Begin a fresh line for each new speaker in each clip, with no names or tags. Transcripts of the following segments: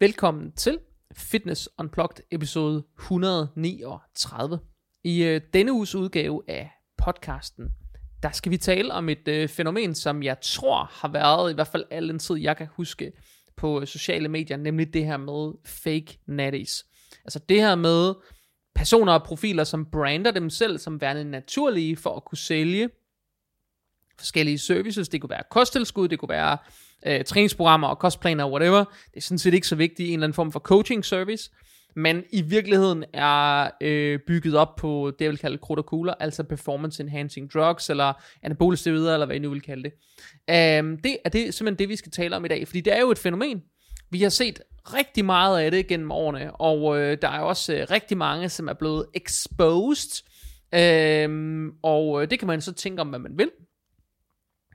Velkommen til Fitness Unplugged episode 139. I øh, denne uges udgave af podcasten, der skal vi tale om et øh, fænomen, som jeg tror har været, i hvert fald al den tid, jeg kan huske, på øh, sociale medier, nemlig det her med fake natties. Altså det her med personer og profiler, som brander dem selv som værende naturlige for at kunne sælge forskellige services. Det kunne være kosttilskud, det kunne være øh, øh, træningsprogrammer og kostplaner og whatever. Det er sådan set ikke så vigtigt i en eller anden form for coaching service. Men i virkeligheden er øh, bygget op på det, jeg vil kalde krudt og kugler, altså performance enhancing drugs, eller anabole steroider, eller hvad I nu vil kalde det. Um, det er det, simpelthen det, vi skal tale om i dag, fordi det er jo et fænomen. Vi har set rigtig meget af det gennem årene, og øh, der er også øh, rigtig mange, som er blevet exposed, øhm, og øh, det kan man så tænke om, hvad man vil.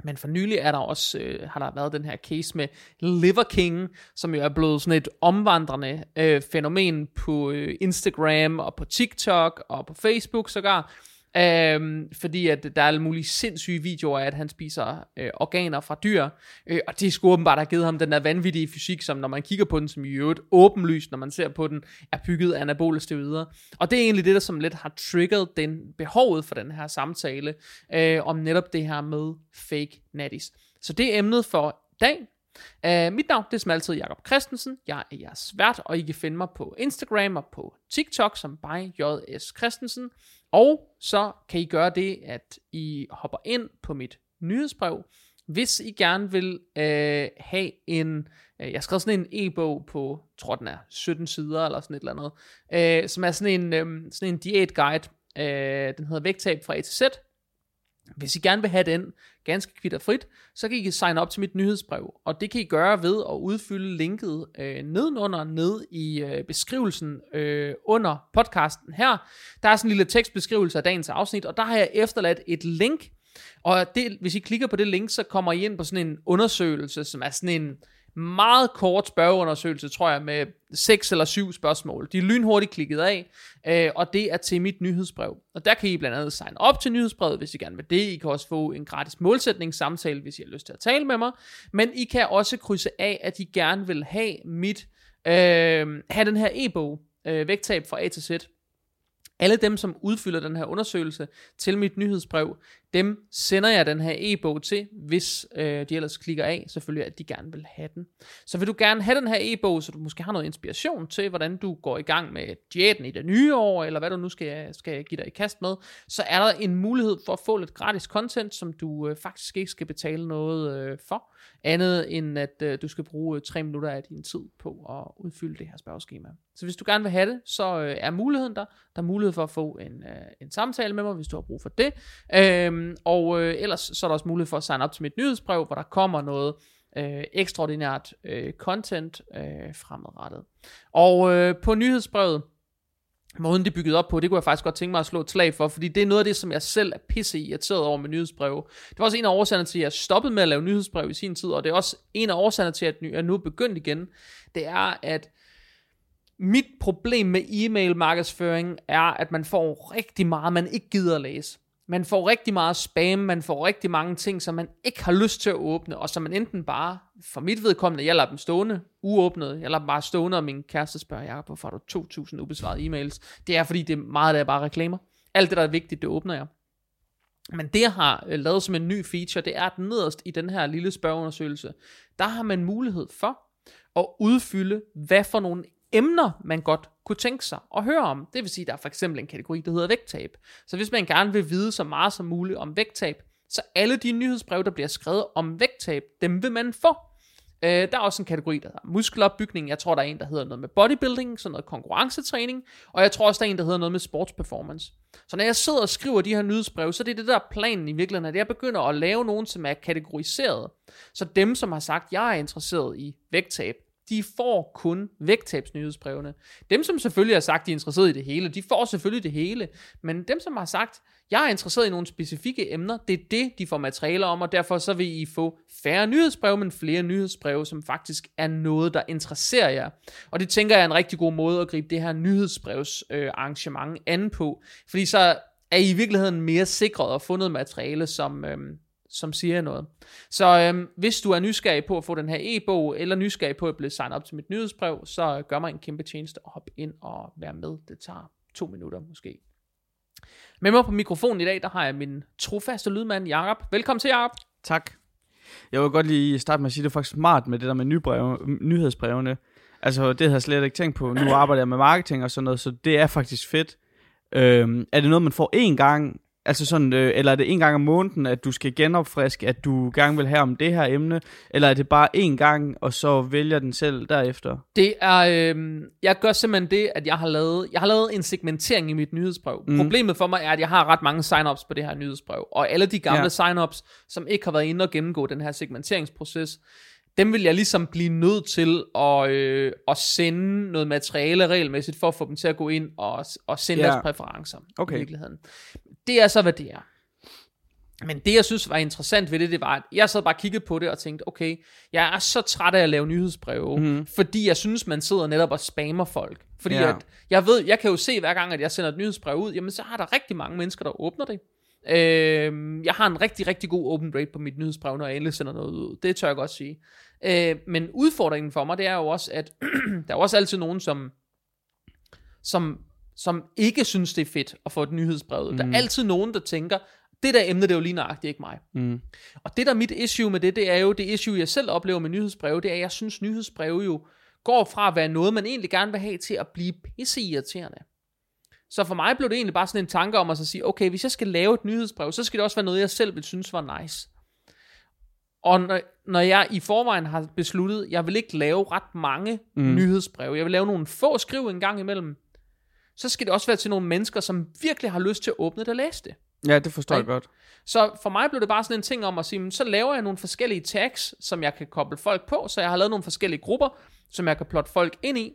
Men for nylig er der også, øh, har der været den her case med Liver King, som jo er blevet sådan et omvandrende øh, fænomen på øh, Instagram og på TikTok og på Facebook sågar. Øhm, fordi at der er alle mulige sindssyge videoer af, at han spiser øh, organer fra dyr. Øh, og det skulle åbenbart have givet ham den der vanvittige fysik, som når man kigger på den, som i øvrigt åbenlyst, når man ser på den, er bygget af anabole steroider. Og det er egentlig det, der som lidt har trigget den behovet for den her samtale, øh, om netop det her med fake natties. Så det er emnet for dag. Uh, mit navn det er som altid Jakob Christensen. Jeg er jeres vært, og I kan finde mig på Instagram og på TikTok som by JS Christensen. Og så kan I gøre det, at I hopper ind på mit nyhedsbrev, hvis I gerne vil øh, have en, øh, jeg har skrevet sådan en e-bog på, tror den er 17 sider eller sådan et eller andet, øh, som er sådan en, øh, sådan en diæt guide, øh, den hedder Vægtab fra A til Z, hvis I gerne vil have den ganske kvitterfrit, frit, så kan I signe op til mit nyhedsbrev, og det kan I gøre ved at udfylde linket øh, nedenunder, ned i øh, beskrivelsen øh, under podcasten her. Der er sådan en lille tekstbeskrivelse af dagens afsnit, og der har jeg efterladt et link, og det, hvis I klikker på det link, så kommer I ind på sådan en undersøgelse, som er sådan en meget kort spørgeundersøgelse, tror jeg, med seks eller syv spørgsmål. De er lynhurtigt klikket af, øh, og det er til mit nyhedsbrev. Og der kan I blandt andet signe op til nyhedsbrevet, hvis I gerne vil det. I kan også få en gratis målsætningssamtale, hvis I har lyst til at tale med mig. Men I kan også krydse af, at I gerne vil have mit, øh, have den her e-bog, øh, vægttab fra A til Z. Alle dem, som udfylder den her undersøgelse til mit nyhedsbrev, dem sender jeg den her e-bog til, hvis øh, de ellers klikker af, selvfølgelig, at de gerne vil have den. Så vil du gerne have den her e-bog, så du måske har noget inspiration til, hvordan du går i gang med diæten i det nye år, eller hvad du nu skal, skal give dig i kast med, så er der en mulighed for at få lidt gratis content, som du øh, faktisk ikke skal betale noget øh, for, andet end at øh, du skal bruge øh, tre minutter af din tid på at udfylde det her spørgeskema. Så hvis du gerne vil have det, så øh, er muligheden der. Der er mulighed for at få en, øh, en samtale med mig, hvis du har brug for det. Øh, Øhm, og øh, ellers så er der også mulighed for at signe op til mit nyhedsbrev, hvor der kommer noget øh, ekstraordinært øh, content øh, fremadrettet. Og øh, på nyhedsbrevet, måden det er bygget op på, det kunne jeg faktisk godt tænke mig at slå et slag for, fordi det er noget af det, som jeg selv er pisse irriteret over med nyhedsbrev. Det var også en af årsagerne til, at jeg stoppede med at lave nyhedsbrev i sin tid, og det er også en af årsagerne til, at jeg nu er begyndt igen. Det er, at mit problem med e-mail markedsføring er, at man får rigtig meget, man ikke gider at læse. Man får rigtig meget spam, man får rigtig mange ting, som man ikke har lyst til at åbne, og som man enten bare, for mit vedkommende, jeg lader dem stående, uåbnet, jeg lader dem bare stående, og min kæreste spørger, jeg hvorfor har du 2.000 ubesvarede e-mails? Det er fordi, det er meget, der er bare reklamer. Alt det, der er vigtigt, det åbner jeg. Men det, jeg har øh, lavet som en ny feature, det er, at nederst i den her lille spørgeundersøgelse, der har man mulighed for at udfylde, hvad for nogle emner, man godt kunne tænke sig at høre om. Det vil sige, at der er for eksempel en kategori, der hedder vægttab. Så hvis man gerne vil vide så meget som muligt om vægttab, så alle de nyhedsbreve, der bliver skrevet om vægttab, dem vil man få. Øh, der er også en kategori, der hedder muskelopbygning. Jeg tror, der er en, der hedder noget med bodybuilding, sådan noget konkurrencetræning. Og jeg tror også, der er en, der hedder noget med sportsperformance. Så når jeg sidder og skriver de her nyhedsbreve, så det er det det der planen i virkeligheden, at jeg begynder at lave nogen, som er kategoriseret. Så dem, som har sagt, at jeg er interesseret i vægttab, de får kun vægttabsnyhedsbrevene. Dem, som selvfølgelig har sagt, de er interesseret i det hele, de får selvfølgelig det hele. Men dem, som har sagt, jeg er interesseret i nogle specifikke emner, det er det, de får materialer om, og derfor så vil I få færre nyhedsbreve, men flere nyhedsbreve, som faktisk er noget, der interesserer jer. Og det tænker jeg er en rigtig god måde at gribe det her nyhedsbrevs øh, arrangement an på, fordi så er I i virkeligheden mere sikret og fundet materiale, som, øh, som siger noget. Så øhm, hvis du er nysgerrig på at få den her e-bog, eller nysgerrig på at blive signet op til mit nyhedsbrev, så gør mig en kæmpe tjeneste og hop ind og vær med. Det tager to minutter måske. Med mig på mikrofonen i dag, der har jeg min trofaste lydmand, Jakob. Velkommen til, Jakob.
Tak. Jeg vil godt lige starte med at sige, at det er faktisk smart med det der med nybreve, nyhedsbrevene. Altså, det havde jeg slet ikke tænkt på. Nu arbejder jeg med marketing og sådan noget, så det er faktisk fedt. Øhm, er det noget, man får én gang, Altså sådan, øh, eller er det en gang om måneden, at du skal genopfriske, at du gerne vil have om det her emne, eller er det bare en gang, og så vælger den selv derefter?
Det er, øh, jeg gør simpelthen det, at jeg har lavet, jeg har lavet en segmentering i mit nyhedsbrev. Mm. Problemet for mig er, at jeg har ret mange sign-ups på det her nyhedsbrev, og alle de gamle ja. sign-ups, som ikke har været inde og gennemgå den her segmenteringsproces, dem vil jeg ligesom blive nødt til at, øh, at sende noget materiale regelmæssigt, for at få dem til at gå ind og, og sende ja. deres præferencer okay. i virkeligheden. Det er så, hvad det er. Men det, jeg synes var interessant ved det, det var, at jeg sad bare og kiggede på det og tænkte, okay, jeg er så træt af at lave nyhedsbreve, mm. fordi jeg synes, man sidder netop og spammer folk. Fordi ja. at, jeg ved, jeg kan jo se hver gang, at jeg sender et nyhedsbrev ud, jamen så har der rigtig mange mennesker, der åbner det. Øh, jeg har en rigtig, rigtig god open rate på mit nyhedsbrev, når jeg endelig sender noget ud. Det tør jeg godt sige. Øh, men udfordringen for mig, det er jo også, at der er også altid nogen, som, som, som ikke synes, det er fedt at få et nyhedsbrev. Mm. Der er mm. altid nogen, der tænker, det der emne, det er jo lige nøjagtigt ikke mig. Mm. Og det der er mit issue med det, det er jo det issue, jeg selv oplever med nyhedsbreve, det er, at jeg synes, nyhedsbreve jo går fra at være noget, man egentlig gerne vil have, til at blive pisse irriterende. Så for mig blev det egentlig bare sådan en tanke om at så sige, okay, hvis jeg skal lave et nyhedsbrev, så skal det også være noget, jeg selv vil synes var nice. Og når, når jeg i forvejen har besluttet, jeg vil ikke lave ret mange mm. nyhedsbreve, jeg vil lave nogle få skriv en gang imellem, så skal det også være til nogle mennesker, som virkelig har lyst til at åbne det og læse det.
Ja, det forstår jeg godt.
Så for mig blev det bare sådan en ting om at sige, så laver jeg nogle forskellige tags, som jeg kan koble folk på, så jeg har lavet nogle forskellige grupper, som jeg kan plotte folk ind i,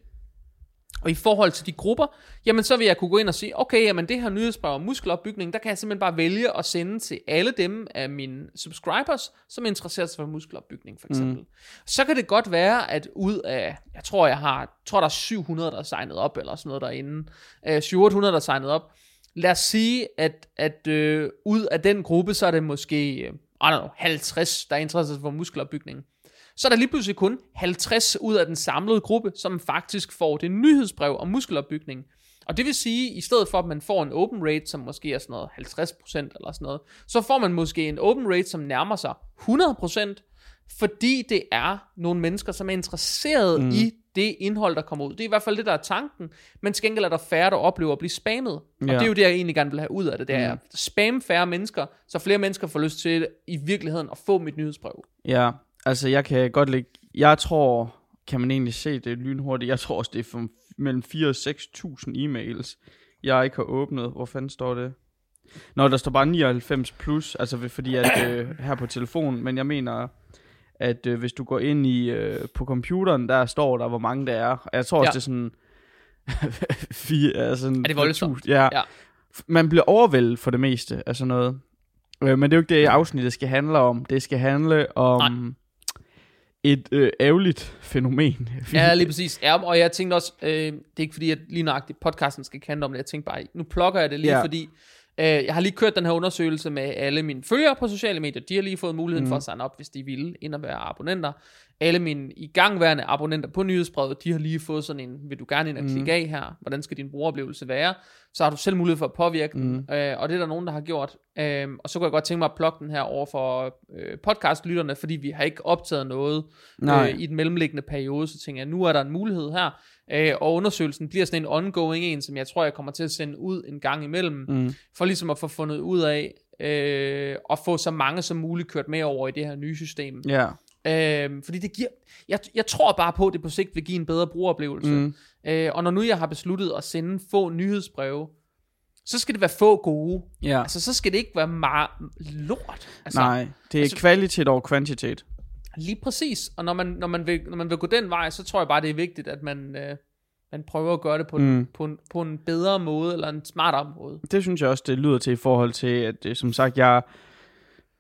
og i forhold til de grupper, jamen så vil jeg kunne gå ind og sige, okay, jamen det her nyhedsbrev om muskelopbygning, der kan jeg simpelthen bare vælge at sende til alle dem af mine subscribers, som interesserer sig for muskelopbygning for eksempel. Mm. Så kan det godt være, at ud af, jeg tror jeg har, tror der er 700, der er signet op, eller sådan noget derinde, øh, 700 der er signet op. Lad os sige, at, at øh, ud af den gruppe, så er det måske, øh, I don't know, 50, der er interesseret for muskelopbygning så er der lige pludselig kun 50 ud af den samlede gruppe, som faktisk får det nyhedsbrev om muskelopbygning. Og det vil sige, i stedet for at man får en open rate, som måske er sådan noget 50% eller sådan noget, så får man måske en open rate, som nærmer sig 100%, fordi det er nogle mennesker, som er interesseret mm. i det indhold, der kommer ud. Det er i hvert fald det, der er tanken, men til gengæld er der færre, der oplever at blive spammet. Og ja. det er jo det, jeg egentlig gerne vil have ud af det, det er mm. spam færre mennesker, så flere mennesker får lyst til i virkeligheden at få mit nyhedsbrev.
Ja, Altså, jeg kan godt lægge... Jeg tror, kan man egentlig se det lynhurtigt, jeg tror også, det er for mellem 4 og 6.000 e-mails, jeg ikke har åbnet. Hvor fanden står det? Nå, der står bare 99 plus, altså fordi at øh, her på telefon, men jeg mener, at øh, hvis du går ind i øh, på computeren, der står der, hvor mange der er. Jeg tror også, ja. det er sådan... fire, altså
er det voldsomt?
Ja. ja. Man bliver overvældet for det meste af sådan noget. Øh, men det er jo ikke det, afsnittet skal handle om. Det skal handle om... Nej et øh, ærgerligt fænomen.
ja, lige præcis. Ja, og jeg tænkte også, øh, det er ikke fordi, at lige nøjagtigt podcasten skal handle om det. Jeg tænkte bare, nu plukker jeg det lige, ja. fordi jeg har lige kørt den her undersøgelse med alle mine følgere på sociale medier. De har lige fået muligheden mm. for at signe op, hvis de vil, ind og være abonnenter. Alle mine igangværende abonnenter på nyhedsbrevet, de har lige fået sådan en, vil du gerne ind og klikke mm. af her? Hvordan skal din brugeroplevelse være? Så har du selv mulighed for at påvirke mm. den, øh, og det er der nogen, der har gjort. Øh, og så kunne jeg godt tænke mig at plukke den her over for øh, podcastlytterne, fordi vi har ikke optaget noget øh, i den mellemliggende periode, så tænker jeg, nu er der en mulighed her. Øh, og undersøgelsen bliver sådan en ongoing en, som jeg tror, jeg kommer til at sende ud en gang imellem, mm. for ligesom at få fundet ud af, øh, og få så mange som muligt kørt med over i det her nye system.
Ja.
Øh, fordi det giver, jeg, jeg tror bare på, at det på sigt vil give en bedre brugeroplevelse. Mm. Øh, og når nu jeg har besluttet at sende få nyhedsbreve, så skal det være få gode. Ja. Altså, så skal det ikke være meget lort. Altså,
Nej, det er altså, kvalitet over kvantitet.
Lige præcis. Og når man, når, man vil, når man vil gå den vej, så tror jeg bare, det er vigtigt, at man, øh, man prøver at gøre det på, mm. en, på, en, på en bedre måde, eller en smartere måde.
Det synes jeg også, det lyder til i forhold til, at som sagt, jeg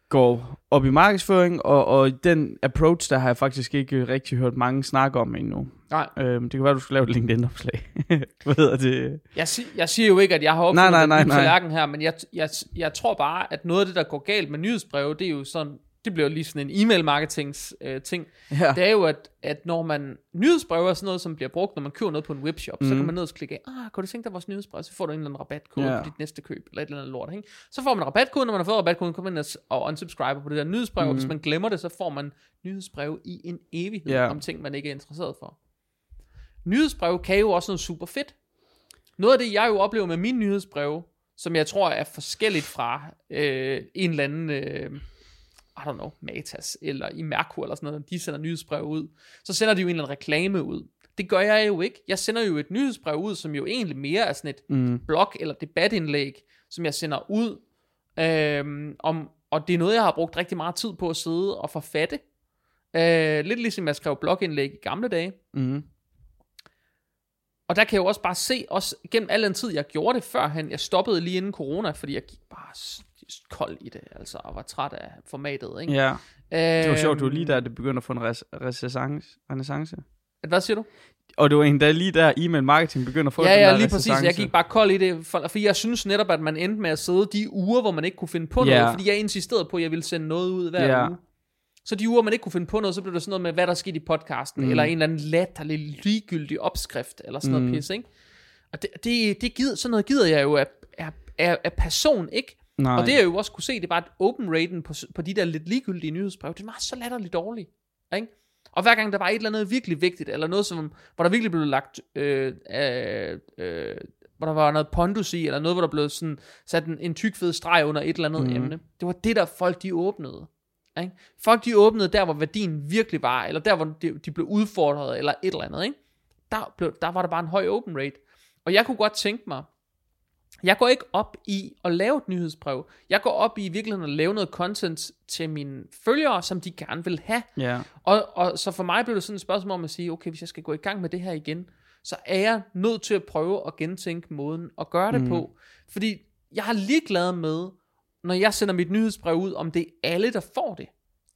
går op i markedsføring, og, og den approach, der har jeg faktisk ikke rigtig hørt mange snakke om endnu.
Nej.
Øhm, det kan være, du skal lave et LinkedIn-opslag. Hvad hedder det?
Jeg, si- jeg siger jo ikke, at jeg har
Nej,
opfundet
nej, nej, nej.
tallerken her, men jeg, jeg, jeg tror bare, at noget af det, der går galt med nyhedsbreve, det er jo sådan, det bliver lige sådan en e-mail marketings øh, ting.
Ja.
Det er jo, at, at når man nyhedsbreve er sådan noget, som bliver brugt, når man køber noget på en webshop, mm. så kan man ned og klikke af, ah, kan du tænke dig vores nyhedsbrev, så får du en eller anden rabatkode
Ja.
på dit næste køb, eller et eller andet lort, ikke? Så får man rabatkode, når man har fået rabatkoden, kommer man ind og- unsubscriber på det der nyhedsbrev, mm. og hvis
Mhm.
man glemmer det, så får man nyhedsbreve i en evighed
Ja.
om ting, man ikke er interesseret for. Nyhedsbrev kan jo også noget super fedt. Noget af det, jeg jo oplever med mine nyhedsbreve, som jeg tror er forskelligt fra øh, en eller anden, øh, I don't know, Matas eller i Merkur eller sådan noget, når de sender nyhedsbrev ud, så sender de jo en eller anden reklame ud. Det gør jeg jo ikke. Jeg sender jo et nyhedsbrev ud, som jo egentlig mere er sådan et
Mm.
blog eller debatindlæg, som jeg sender ud, øhm, om, og det er noget, jeg har brugt rigtig meget tid på at sidde og forfatte. Øh, lidt ligesom jeg skrev blogindlæg i gamle dage.
Mm.
Og der kan jeg jo også bare se, også gennem al den tid, jeg gjorde det førhen, jeg stoppede lige inden corona, fordi jeg gik bare kold i det, altså, og var træt af formatet, ikke?
Ja, det var sjovt, du var
Øhm,
lige der, det begyndte at få en renaissance. renaissance.
Hvad siger du?
Og det var endda lige der, e-mail marketing begyndte at få
Ja,
den
ja,
der
lige præcis. Jeg gik bare kold i det, for, fordi jeg synes netop, at man endte med at sidde de uger, hvor man ikke kunne finde på
Ja.
noget, fordi jeg insisterede på, at jeg ville sende noget ud hver
Ja.
uge. Så de uger, man ikke kunne finde på noget, så blev det sådan noget med, hvad der skete i podcasten,
Mm.
eller en eller anden latterlig ligegyldig opskrift, eller sådan noget
Mm.
pis, ikke? Og det, det, det gider, sådan noget gider jeg jo af, af, af, af person, ikke?
Nej.
Og det jeg jo også kunne se, det bare, at open raten på, på de der lidt ligegyldige nyhedsbrev, det var så latterligt dårligt. Ikke? Og hver gang der var et eller andet virkelig vigtigt, eller noget, som, hvor der virkelig blev lagt, øh, øh, øh, hvor der var noget pondus i, eller noget, hvor der blev sådan, sat en, en tyk fed streg under et eller andet mm. emne. Det var det, der folk de åbnede. Ikke? Folk de åbnede der, hvor værdien virkelig var, eller der, hvor de, de blev udfordret, eller et eller andet. Ikke? Der, blev, der var der bare en høj open rate. Og jeg kunne godt tænke mig, jeg går ikke op i at lave et nyhedsbrev. Jeg går op i i virkeligheden at lave noget content til mine følgere, som de gerne vil have.
Ja.
Og, og så for mig blev det sådan et spørgsmål om at sige, okay, hvis jeg skal gå i gang med det her igen, så er jeg nødt til at prøve at gentænke måden at gøre det
Mm.
på. Fordi jeg har ligeglad med, når jeg sender mit nyhedsbrev ud, om det er alle, der får det.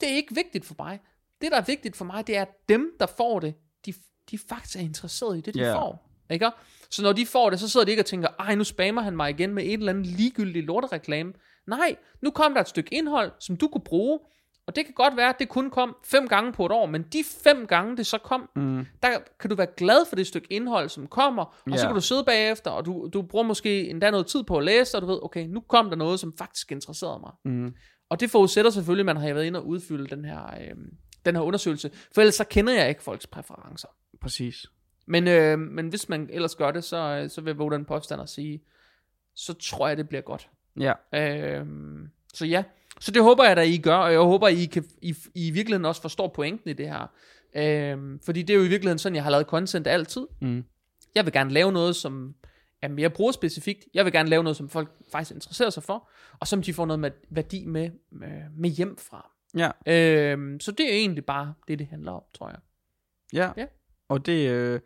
Det er ikke vigtigt for mig. Det, der er vigtigt for mig, det er, at dem, der får det, de, de faktisk er interesseret i det, de yeah. får. Ikke? Så når de får det, så sidder de ikke og tænker, ej, nu spammer han mig igen med et eller andet ligegyldigt lortereklame. Nej, nu kom der et stykke indhold, som du kunne bruge, og det kan godt være, at det kun kom fem gange på et år, men de fem gange, det så kom,
Mm.
der kan du være glad for det stykke indhold, som kommer, og
Ja.
så kan du sidde bagefter, og du, du bruger måske endda noget tid på at læse, og du ved, okay, nu kom der noget, som faktisk interesserede mig.
Mm.
Og det forudsætter selvfølgelig, at man har været inde og udfylde den her, øh, den her undersøgelse, for ellers så kender jeg ikke folks præferencer.
Præcis.
Men, øh, men hvis man ellers gør det, så, øh, så vil jeg våge den påstand at sige, så tror jeg, det bliver godt.
Ja.
Øh, så ja, så det håber jeg, at I gør, og jeg håber, at I, kan, I, I i virkeligheden også forstår pointen i det her. Øh, fordi det er jo i virkeligheden sådan, jeg har lavet content altid.
Mm.
Jeg vil gerne lave noget, som er mere brugerspecifikt. Jeg vil gerne lave noget, som folk faktisk interesserer sig for, og som de får noget med, værdi med, med, med hjem fra.
Ja.
Øh, så det er egentlig bare det, det handler om, tror jeg.
Ja.
Ja.
Og det øh,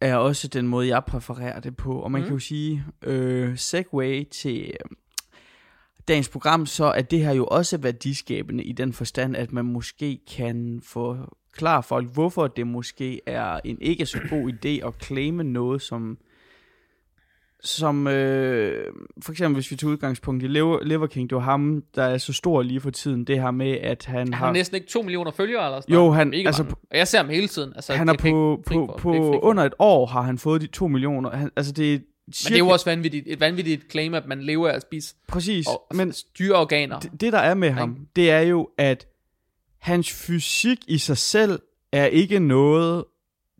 er også den måde, jeg præfererer det på. Og man
Mm.
kan jo sige, øh, segway til øh, dagens program, så er det her jo også værdiskabende i den forstand, at man måske kan forklare folk, hvorfor det måske er en ikke så god idé at claime noget, som som øh, for eksempel hvis vi tager udgangspunkt i Lever, Lever King, det var ham, der er så stor lige for tiden, det her med, at han
Han
har...
har næsten ikke 2 millioner følgere eller sådan
Jo, han-
Mega
altså
mange. Og jeg ser ham hele tiden. Altså,
han er på,
ikke
på,
for.
på
er ikke
under et år har han fået de to millioner. Han, altså det er
Men det er jo også vanvittigt, et vanvittigt claim, at man lever af at spise
præcis.
og,
men
dyreorganer.
det, det der er med ham, det er jo, at hans fysik i sig selv er ikke noget...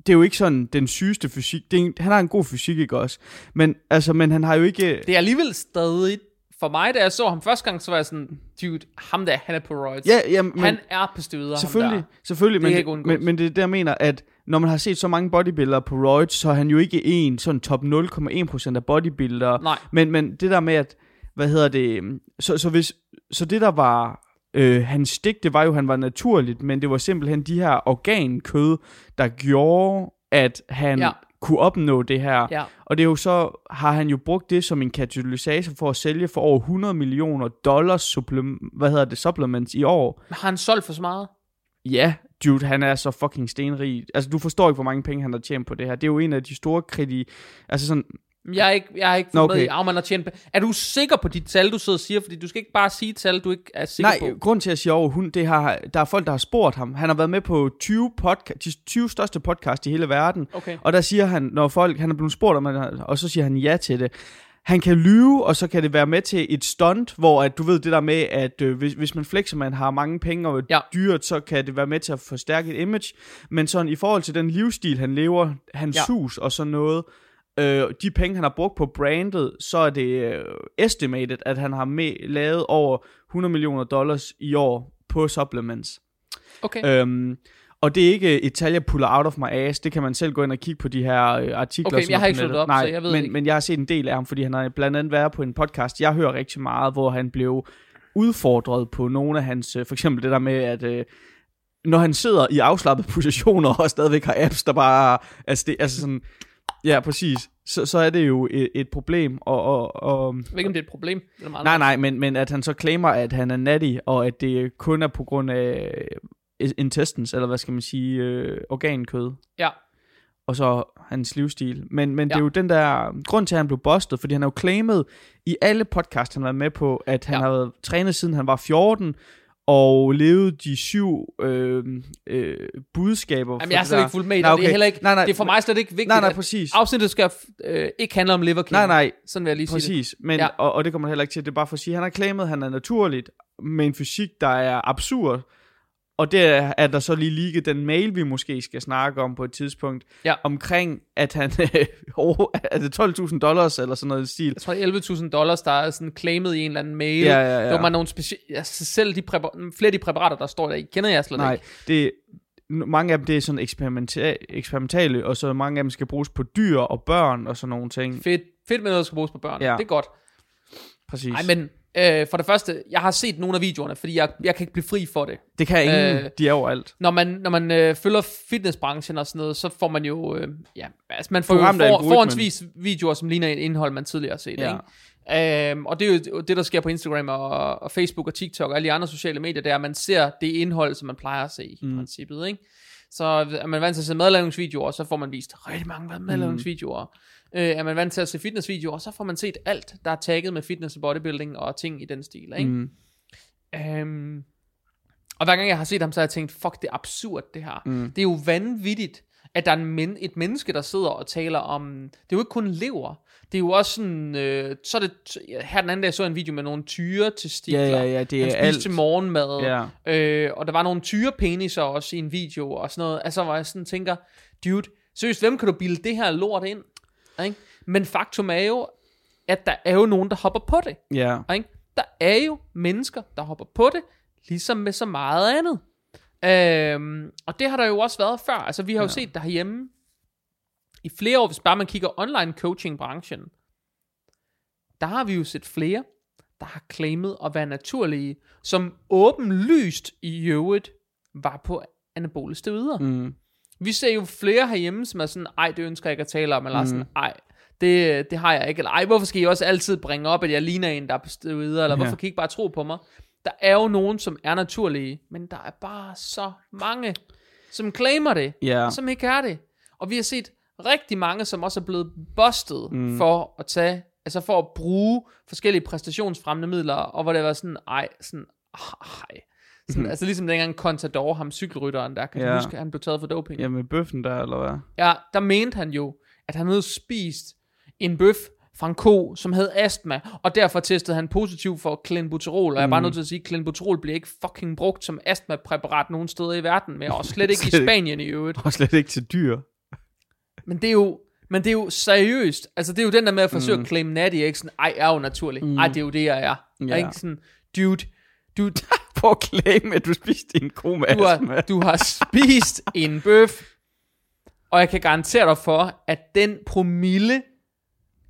Det er jo ikke sådan den sygeste fysik. Det er, en- han har en god fysik, ikke også? Men, altså, men han har jo ikke...
Det er alligevel stadig, for mig, da jeg så ham første gang, så var jeg sådan, dude, ham der, han er på roids.
Ja, ja, men,
han er på steroider,
selvfølgelig,
ham
selvfølgelig,
Det
men, det, men, men det er det, jeg mener, at når man har set så mange bodybuildere på roids, så er han jo ikke en sådan top 0,1% af bodybuildere.
der. Nej,
Men, men det der med, at, hvad hedder det, så, så, hvis, så det der var øh, hans stik, det var jo, han var naturligt, men det var simpelthen de her organkød, der gjorde, at han
ja.
kunne opnå det her.
Ja.
Og det er jo så, har han jo brugt det som en katalysator for at sælge for over 100 millioner dollars supplem- hvad hedder det, supplements i år.
Har han solgt for så meget?
Ja, dude, han er så fucking stenrig. Altså, du forstår ikke, hvor mange penge han har tjent på det her. Det er jo en af de store kriti... Altså sådan,
Jeg er ikke, jeg er ikke med
okay.
i, at man har tjent Er du sikker på de tal, du sidder og siger? Fordi du skal ikke bare sige tal, du ikke er sikker
nej,
på.
grund til at sige over hun, det har, der er folk, der har spurgt ham. Han har været med på 20 podca- de 20 største podcast i hele verden.
Okay.
Og der siger han, når folk, han er blevet spurgt om, og så siger han ja til det. Han kan lyve, og så kan det være med til et stunt, hvor at, du ved det der med, at øh, hvis, hvis man flexer, man har mange penge og
Ja.
dyrt, så kan det være med til at forstærke et image. Men sådan i forhold til den livsstil, han lever, hans
Ja.
hus og sådan noget, øh, de penge, han har brugt på brandet, så er det øh, estimated, at han har med, lavet over 100 millioner dollars i år på supplements.
Okay.
Øhm, og det er ikke jeg puller out of my ass. Det kan man selv gå ind og kigge på de her øh, artikler.
Okay, jeg har ikke slået op,
Nej,
så jeg ved
men,
ikke.
men jeg har set en del af ham, fordi han har blandt andet været på en podcast, jeg hører rigtig meget, hvor han blev udfordret på nogle af hans, øh, for eksempel det der med, at øh, når han sidder i afslappede positioner og stadigvæk har apps, der bare, altså, det, altså sådan, ja, præcis, så, så er det jo et, et problem, og, og, og
om det er et problem. Eller meget
Nej, nej, men, men at han så claimer, at han er natty, og at det kun er på grund af intestines, eller hvad skal man sige, øh, organkød,
Ja.
og så hans livsstil. Men, men ja. det er jo den der grund til, at han blev bustet, fordi han har jo claimet i alle podcasts, han har været med på, at han
ja.
har været trænet siden han var 14, og levet de syv øh, øh, budskaber.
Jamen, jeg
det
slet ikke fuldt med i det.
Nej,
Det er
okay.
heller ikke,
Nej, nej,
det er for mig slet ikke vigtigt,
Nej, nej, præcis.
afsnittet skal øh, ikke handle om liver King.
Nej, nej,
Sådan vil jeg lige sige det.
Præcis, men,
Ja.
og, og det kommer heller ikke til, det er bare for at sige, at han har claimet, at han er naturligt, med en fysik, der er absurd, og det er, er der så lige ligge den mail, vi måske skal snakke om på et tidspunkt,
Ja.
omkring, at han, oh, er det 12.000 dollars, eller sådan noget stil?
Jeg tror, det er 11.000 dollars, der er sådan claimet i en eller anden mail.
Ja, ja, ja.
Det var man nogle speci- altså, selv de præpar- flere af de præparater, der står der i, kender jeg slet
Nej,
ikke.
det, mange af dem, det er sådan eksperimenta- eksperimentale, og så mange af dem skal bruges på dyr og børn, og sådan nogle ting.
Fedt, fedt med noget, der skal bruges på børn.
Ja.
Det er godt.
Præcis.
Nej, men øh, for det første, jeg har set nogle af videoerne, fordi jeg, jeg kan ikke blive fri for det.
det kan ingen,
øh,
øh, de er overalt.
Når man, når man øh, følger fitnessbranchen og sådan noget, så får man jo, øh, ja, altså man får jo
af
for, forholdsvis videoer, som ligner et indhold, man tidligere har set.
Ja.
Ikke? Øhm, og det er jo det, der sker på Instagram og, og Facebook og TikTok og alle de andre sociale medier, det er, at man ser det indhold, som man plejer at se i
Mm.
princippet. Ikke? Så er man vant til at se madlavningsvideoer, så får man vist rigtig mange madlavningsvideoer. Mm. Øh, er man vant til at se fitnessvideoer, så får man set alt, der er tagget med fitness og bodybuilding og ting i den stil. Ikke?
Mm.
Øhm, og hver gang jeg har set ham, så har jeg tænkt, fuck, det er absurd det her.
Mm.
Det er jo vanvittigt, at der er en men- et menneske, der sidder og taler om, det er jo ikke kun lever, det er jo også sådan, øh, så er det, her den anden dag så jeg en video med nogle tyre til stikler.
Ja, ja, ja, det
Han
er
spiste
alt.
til morgenmad,
Ja.
øh, og der var nogle tyrepeniser også i en video, og sådan noget, altså hvor jeg sådan tænker, dude, seriøst, hvem kan du bilde det her lort ind? Ikke? Men faktum er jo, at der er jo nogen, der hopper på det.
Ja.
Ikke? Der er jo mennesker, der hopper på det, ligesom med så meget andet. Øhm, og det har der jo også været før. Altså, vi har jo
Ja.
set der herhjemme i flere år, hvis bare man kigger online coaching branchen, der har vi jo set flere, der har claimet at være naturlige, som åbenlyst i øvrigt var på anabole steroider.
Mm.
Vi ser jo flere herhjemme, som er sådan, ej, det ønsker jeg ikke at tale om, eller
Mm.
sådan, ej, det, det har jeg ikke, eller ej, hvorfor skal I også altid bringe op, at jeg ligner en, der er på steroider, eller
Ja.
hvorfor kan I ikke bare tro på mig? Der er jo nogen, som er naturlige, men der er bare så mange, som claimer det,
Ja.
som ikke er det. Og vi har set rigtig mange, som også er blevet bustet
Mm.
mm. for at tage, altså for at bruge forskellige præstationsfremmende midler, og hvor det var sådan, ej, sådan, ej. Sådan,
Mhm.
Altså ligesom dengang Contador, ham cykelrytteren der, kan du
Ja.
huske, han blev taget for doping.
Ja, med bøffen der, eller hvad?
Ja, der mente han jo, at han havde spist en bøf fra en ko, som havde astma, og derfor testede han positiv for clenbuterol, og jeg er bare
Mm.
nødt til at sige, at clenbuterol bliver ikke fucking brugt som astmapræparat nogen steder i verden mere, og slet ikke i. Spanien i øvrigt.
Og slet ikke til dyr.
Men det er jo, men det er jo seriøst, altså det er jo den der med at forsøge
Mm.
at claim natty, ikke sådan, ej, jeg er jo naturlig,
Mm.
ej, det er jo det, jeg er.
Ja.
Ikke sådan, dude, dude,
Prøv at claim, at du spiste en ko med
du har, du har spist en bøf, og jeg kan garantere dig for, at den promille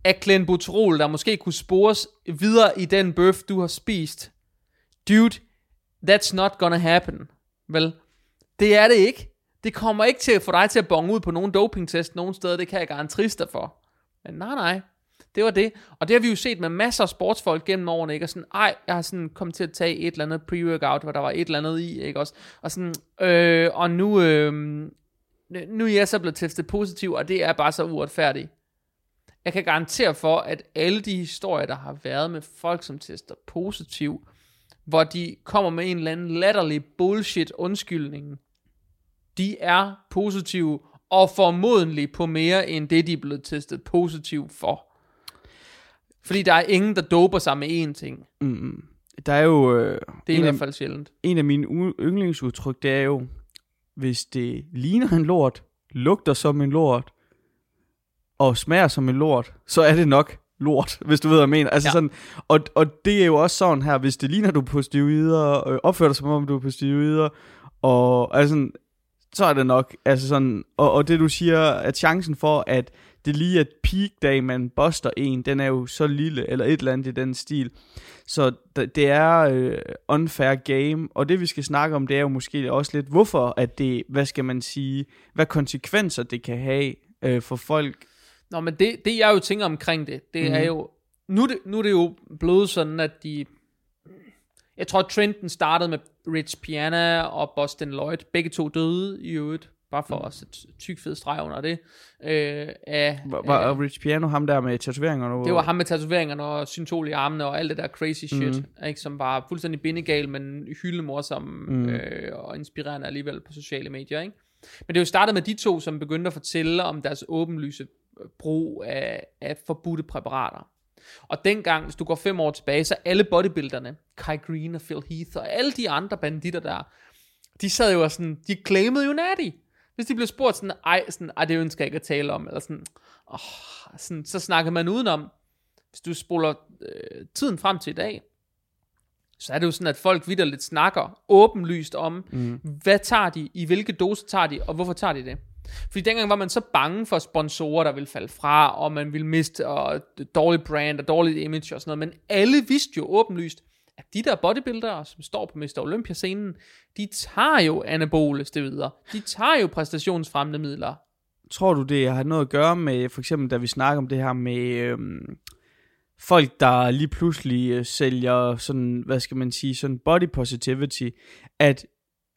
af clenbuterol, der måske kunne spores videre i den bøf, du har spist, dude, that's not gonna happen. Vel? Det er det ikke. Det kommer ikke til at få dig til at bonge ud på nogen dopingtest nogen steder, det kan jeg garantere dig for. Men nej, nej. Det var det. Og det har vi jo set med masser af sportsfolk gennem årene, ikke? Og sådan, ej, jeg har sådan kommet til at tage et eller andet pre-workout, hvor der var et eller andet i, ikke også? Og sådan, øh, og nu, øh, nu er jeg så blevet testet positiv, og det er bare så uretfærdigt. Jeg kan garantere for, at alle de historier, der har været med folk, som tester positiv, hvor de kommer med en eller anden latterlig bullshit undskyldning, de er positive, og formodentlig på mere end det, de er blevet testet positiv for. Fordi der er ingen, der doper sig med én ting.
Mm, der er jo... Øh,
Det er i
en,
hvert
af,
fald sjældent.
en af mine yndlingsudtryk, det er jo, hvis det ligner en lort, lugter som en lort, og smager som en lort, så er det nok lort, hvis du ved, hvad jeg mener. Altså
Ja.
ja. sådan, og, og det er jo også sådan her, hvis det ligner, du er på steroider, øh, opfører dig som om, du er på steroider, og altså sådan, så er det nok, altså sådan, og, og det du siger, at chancen for, at det lige et peak dag, man buster en, den er jo så lille, eller et eller andet i den stil. Så det er øh, unfair game, og det vi skal snakke om, det er jo måske også lidt, hvorfor at det, hvad skal man sige, hvad konsekvenser det kan have øh, for folk.
Nå, men det, det jeg jo tænker omkring det, det mm. er
Mhm.
jo, nu det, nu er det jo blevet sådan, at de, jeg tror trenden startede med Rich Piana og Boston Lloyd, begge to døde i øvrigt, bare for mm. at sætte tyk fed streg under det, øh, af,
Var, var Rich Piano ham der med tatoveringer nu?
det var ham med tatoveringerne og syntol i armene og alt det der crazy shit, mm. ikke, som var fuldstændig bindegal, men hyldemorsom mm. øh, og inspirerende alligevel på sociale medier. Ikke? Men det er jo startet med de to, som begyndte at fortælle om deres åbenlyse brug af, af forbudte præparater. Og dengang, hvis du går fem år tilbage, så alle bodybuilderne, Kai Green og Phil Heath og alle de andre banditter der, de sad jo og sådan, de claimede jo natty. Hvis de blev spurgt sådan, ej, sådan, ej det ønsker jeg ikke at tale om, eller sådan, åh, sådan så snakkede man udenom. Hvis du spoler øh, tiden frem til i dag, så er det jo sådan, at folk vidderligt snakker åbenlyst om, mm. hvad tager de, i hvilke dose tager de, og hvorfor tager de det. Fordi dengang var man så bange for sponsorer, der ville falde fra, og man ville miste og dårlig brand og dårligt image og sådan noget. Men alle vidste jo åbenlyst, at de der bodybuildere, som står på Mr. Olympia-scenen, de tager jo anabole steroider. De tager jo præstationsfremmende midler.
Tror du, det har noget at gøre med, for eksempel da vi snakker om det her med øhm, folk, der lige pludselig øh, sælger sådan, hvad skal man sige, sådan body positivity, at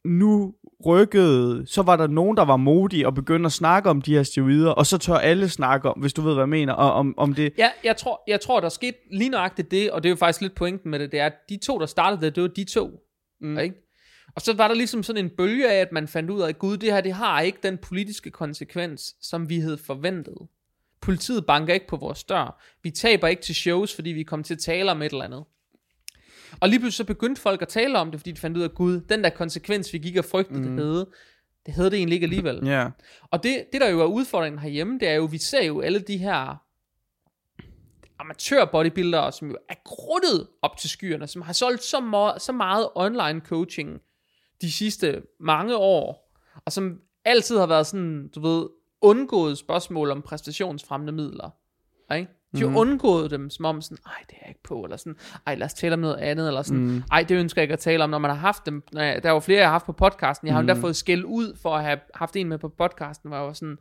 nu rykkede, så var der nogen, der var modige og begyndte at snakke om de her steroider, og så tør alle snakke om, hvis du ved, hvad jeg mener, og om, om det.
Ja, jeg tror, jeg tror, der skete lige nøjagtigt det, og det er jo faktisk lidt pointen med det, det er, at de to, der startede det, det var de to. Mm. Ikke? Og så var der ligesom sådan en bølge af, at man fandt ud af, at gud, det her, det har ikke den politiske konsekvens, som vi havde forventet. Politiet banker ikke på vores dør. Vi taber ikke til shows, fordi vi kom til at tale om et eller andet. Og lige pludselig så begyndte folk at tale om det, fordi de fandt ud af, gud, den der konsekvens, vi gik og frygtede, mm. det havde, det havde det egentlig ikke alligevel.
Ja,
Og det, det der jo er udfordringen herhjemme, det er jo, vi ser jo alle de her amatør bodybuildere, som jo er gruttet op til skyerne, som har solgt så, meget, så meget online coaching de sidste mange år, og som altid har været sådan, du ved, undgået spørgsmål om præstationsfremmende midler. Ikke? De har mm. undgået dem, som om sådan, ej, det er jeg ikke på, eller sådan, ej, lad os tale om noget andet, eller sådan, mm. ej, det ønsker jeg ikke at tale om, når man har haft dem, jeg, der er jo flere, jeg har haft på podcasten, jeg har mm. endda fået skæld ud for at have haft en med på podcasten, hvor, jeg var sådan,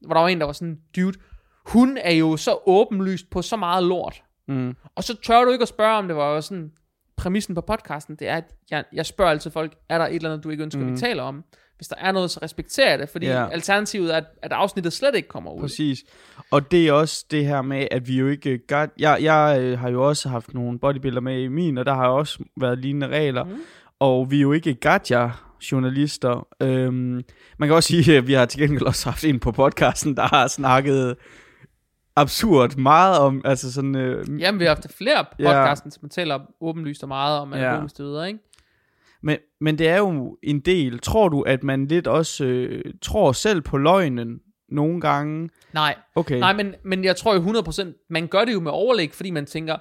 hvor der var en, der var sådan, dude, hun er jo så åbenlyst på så meget lort,
mm.
og så tør du ikke at spørge om det, var jo sådan, præmissen på podcasten, det er, at jeg, jeg spørger altid folk, er der et eller andet, du ikke ønsker, mm. vi taler om? Hvis der er noget, så respekterer jeg det, fordi
Ja.
alternativet er, at, at afsnittet slet ikke kommer ud.
Præcis. Og det er også det her med, at vi jo ikke... Got, jeg, jeg øh, har jo også haft nogle bodybuilder med i min, og der har også været lignende regler. Mm. Og vi er jo ikke gacha journalister. Øhm, man kan også sige, at vi har til gengæld også haft en på podcasten, der har snakket absurd meget om, altså sådan... Øh,
Jamen, vi har haft flere podcasten, som taler åbenlyst og meget om
Ja.
videre, ikke?
Men, men det er jo en del. Tror du, at man lidt også øh, tror selv på løgnen nogle gange?
Nej,
Okay.
Nej men, men jeg tror jo 100%, man gør det jo med overlæg, fordi man tænker,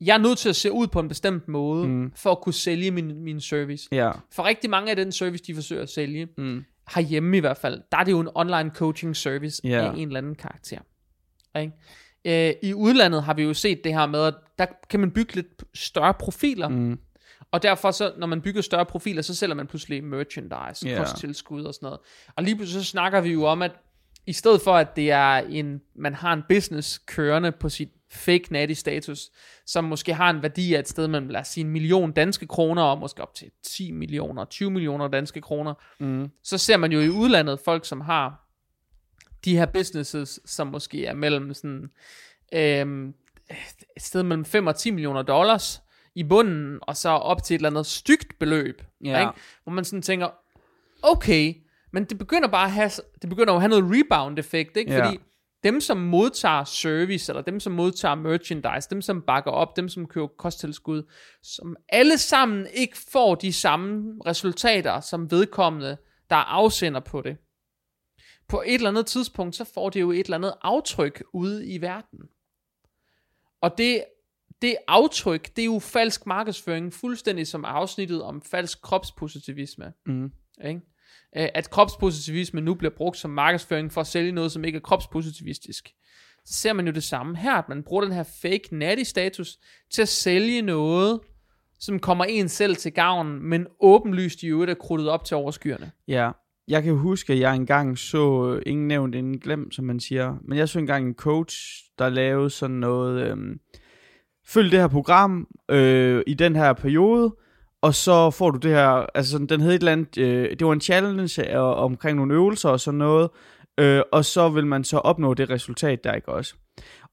jeg er nødt til at se ud på en bestemt måde, mm. for at kunne sælge min, min service.
Ja.
For rigtig mange af den service, de forsøger at sælge,
Mm.
herhjemme i hvert fald, der er det jo en online coaching service
Ja.
af en eller anden karakter. Ikke? Øh, I udlandet har vi jo set det her med, at der kan man bygge lidt større profiler,
Mm.
Og derfor så, når man bygger større profiler, så sælger man pludselig merchandise, yeah. kosttilskud og sådan noget. Og lige pludselig så snakker vi jo om, at i stedet for, at det er en, man har en business kørende på sit fake natty status, som måske har en værdi af et sted mellem, lad os sige, en million danske kroner, og måske op til 10 millioner, 20 millioner danske kroner,
Mm.
så ser man jo i udlandet folk, som har de her businesses, som måske er mellem sådan, øhm, et sted mellem 5 og 10 millioner dollars i bunden, og så op til et eller andet stygt beløb,
Ja.
ikke? hvor man sådan tænker, okay, men det begynder bare at have, det begynder at have noget rebound-effekt, ikke?
Ja.
fordi dem, som modtager service, eller dem, som modtager merchandise, dem, som bakker op, dem, som køber kosttilskud, som alle sammen ikke får de samme resultater, som vedkommende, der er afsender på det. På et eller andet tidspunkt, så får det jo et eller andet aftryk ude i verden. Og det, det aftryk, det er jo falsk markedsføring, fuldstændig som afsnittet om falsk kropspositivisme.
Mm.
Ikke? At kropspositivisme nu bliver brugt som markedsføring for at sælge noget, som ikke er kropspositivistisk. Så ser man jo det samme her, at man bruger den her fake natty status til at sælge noget, som kommer en selv til gavn, men åbenlyst i øvrigt er krudtet op til overskyerne.
Ja, jeg kan huske, at jeg engang så, øh, ingen nævnt, ingen glemt, som man siger, men jeg så engang en coach, der lavede sådan noget, øhm, følg det her program øh, i den her periode, og så får du det her, altså sådan, den hed et eller andet, øh, det var en challenge øh, omkring nogle øvelser og sådan noget, øh, og så vil man så opnå det resultat der, ikke også?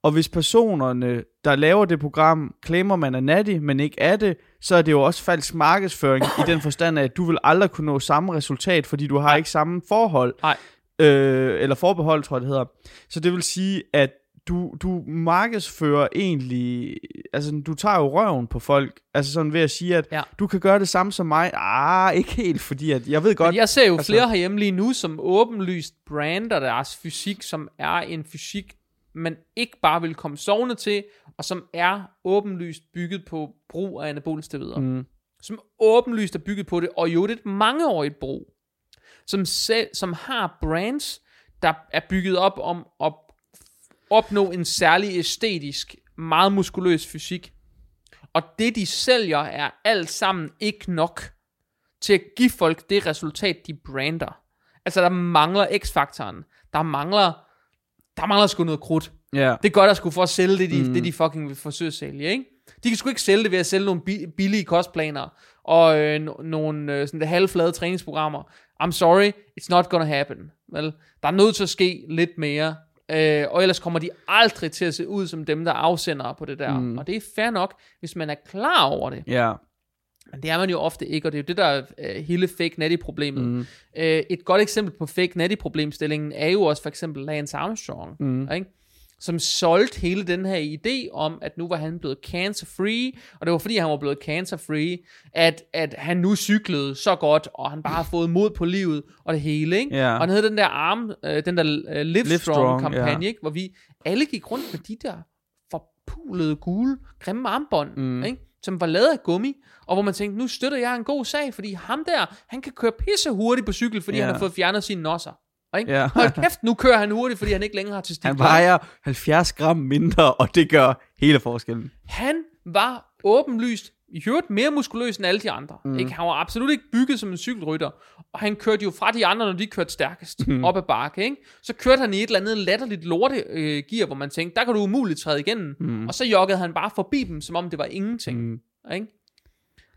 Og hvis personerne, der laver det program, claimer man er natty, men ikke er det, så er det jo også falsk markedsføring i den forstand af, at du vil aldrig kunne nå samme resultat, fordi du har ikke samme forhold.
Nej.
Øh, eller forbehold, tror jeg det hedder. Så det vil sige, at du, du markedsfører egentlig, altså du tager jo røven på folk, altså sådan ved at sige, at
Ja.
du kan gøre det samme som mig. Ah, ikke helt, fordi at, jeg ved godt,
Men jeg ser jo
altså-
flere herhjemme lige nu, som åbenlyst brander deres fysik, som er en fysik, man ikke bare vil komme sovende til, og som er åbenlyst bygget på brug af anabolsteroider.
Mm.
Som åbenlyst er bygget på det, og jo det er et mangeårigt brug. Som, selv, som har brands, der er bygget op om at opnå en særlig æstetisk, meget muskuløs fysik. Og det de sælger er alt sammen ikke nok til at give folk det resultat, de brander. Altså, der mangler x-faktoren. Der mangler, der mangler sgu noget krudt.
Ja.
Det gør der sgu for at sælge det, de, mm. det, de fucking vil forsøge at sælge, ikke? De kan sgu ikke sælge det ved at sælge nogle bi- billige kostplaner og øh, no- nogle øh, sådan det halvflade træningsprogrammer. I'm sorry, it's not gonna happen. Vel? Der er nødt til at ske lidt mere, øh, og ellers kommer de aldrig til at se ud som dem, der afsender på det der. Mm. Og det er fair nok, hvis man er klar over det.
Ja.
Men det er man jo ofte ikke, og det er jo det, der er øh, hele fake natty-problemet. Mm. Øh, et godt eksempel på fake natty-problemstillingen er jo også for eksempel Lance Armstrong, mm. ikke? Som solgte hele den her idé om, at nu var han blevet cancer-free, og det var fordi, han var blevet cancer-free, at, at han nu cyklede så godt, og han bare har fået mod på livet, og det hele, ikke?
Ja.
Og han havde den der arm, øh, den der øh, Livestrong
Strong,
kampagne,
ja.
ikke? hvor vi alle gik rundt med de der forpulede, gule, grimme armbånd, mm. ikke? som var lavet af gummi, og hvor man tænkte, nu støtter jeg en god sag, fordi ham der, han kan køre pisse hurtigt på cykel, fordi
Ja.
han har fået fjernet sine nosser. Ikke?
Ja.
Hold kæft, nu kører han hurtigt, fordi han ikke længere har til
Han vejer 70 gram mindre, og det gør hele forskellen.
Han var åbenlyst, i øvrigt mere muskuløs end alle de andre. Mm. Ikke? Han var absolut ikke bygget som en cykelrytter. Og han kørte jo fra de andre, når de kørte stærkest mm. op ad bakke. Ikke? Så kørte han i et eller andet latterligt lorte øh, gear, hvor man tænkte, der kan du umuligt træde igennem. Mm. Og så joggede han bare forbi dem, som om det var ingenting. Mm. Ikke?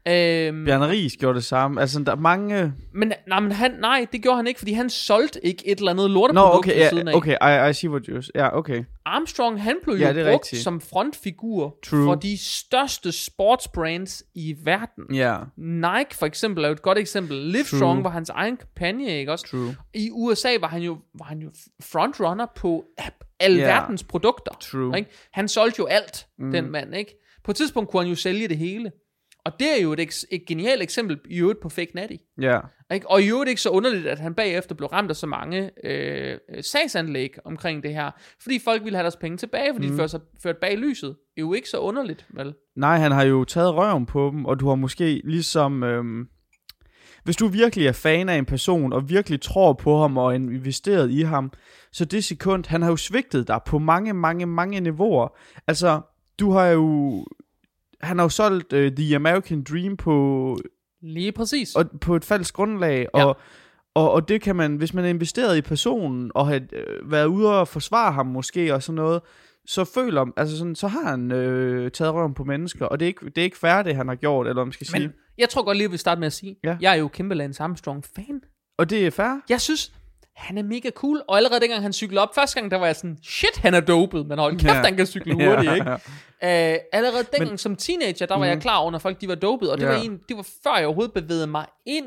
Øhm,
Bjarne Ries gjorde det samme. Altså, der er mange...
men, nej, men han, nej, det gjorde han ikke, fordi han solgte ikke et eller andet
Nå,
lorteprodukt
okay,
ved siden af.
okay, I, I see what you... Ja, okay.
Armstrong, han blev
Ja,
jo brugt
rigtigt.
som frontfigur
True.
for de største sportsbrands i verden.
Ja,
Nike for eksempel er jo et godt eksempel. Livestrong var hans egen kampagne, ikke også?
true.
I USA var han jo, var han jo frontrunner på
Ja.
yeah. verdens produkter.
True.
Ikke? Han solgte jo alt, mm. den mand, ikke? På et tidspunkt kunne han jo sælge det hele. Og det er jo et, eks- et genialt eksempel i øvrigt på fake natty.
Ja,
Ikke? Og i øvrigt ikke så underligt, at han bagefter blev ramt af så mange øh, øh, sagsanlæg omkring det her. Fordi folk ville have deres penge tilbage, fordi mm. de førte, sig, ført bag lyset. Det er jo ikke så underligt, vel?
Nej, han har jo taget røven på dem, og du har måske ligesom... Øhm, hvis du virkelig er fan af en person, og virkelig tror på ham, og er investeret i ham, så det sekund, han har jo svigtet dig på mange, mange, mange niveauer. Altså, du har jo... han har jo solgt uh, The American Dream på,
Lige præcis.
og, på et falsk grundlag,
Ja.
og, og, og det kan man, hvis man er investeret i personen, og har øh, været ude og forsvare ham måske, og sådan noget, så føler, altså sådan, så har han øh, taget røven på mennesker, og det er ikke, det er ikke fair, det han har gjort, eller man skal sige.
Men jeg tror godt lige, jeg vil starte med at sige,
Ja.
jeg er jo kæmpe Lance Armstrong-fan.
Og det er fair.
Jeg synes, han er mega cool, og allerede dengang han cyklede op, første gang, der var jeg sådan, shit, han er dopet, men hold kæft,
Ja.
han kan cykle hurtigt, ikke?
ja.
Uh, allerede dengang men, som teenager, der var jeg
Mhm.
klar over, når folk de var dopet, og det,
Ja.
var en, det var før jeg overhovedet bevægede mig ind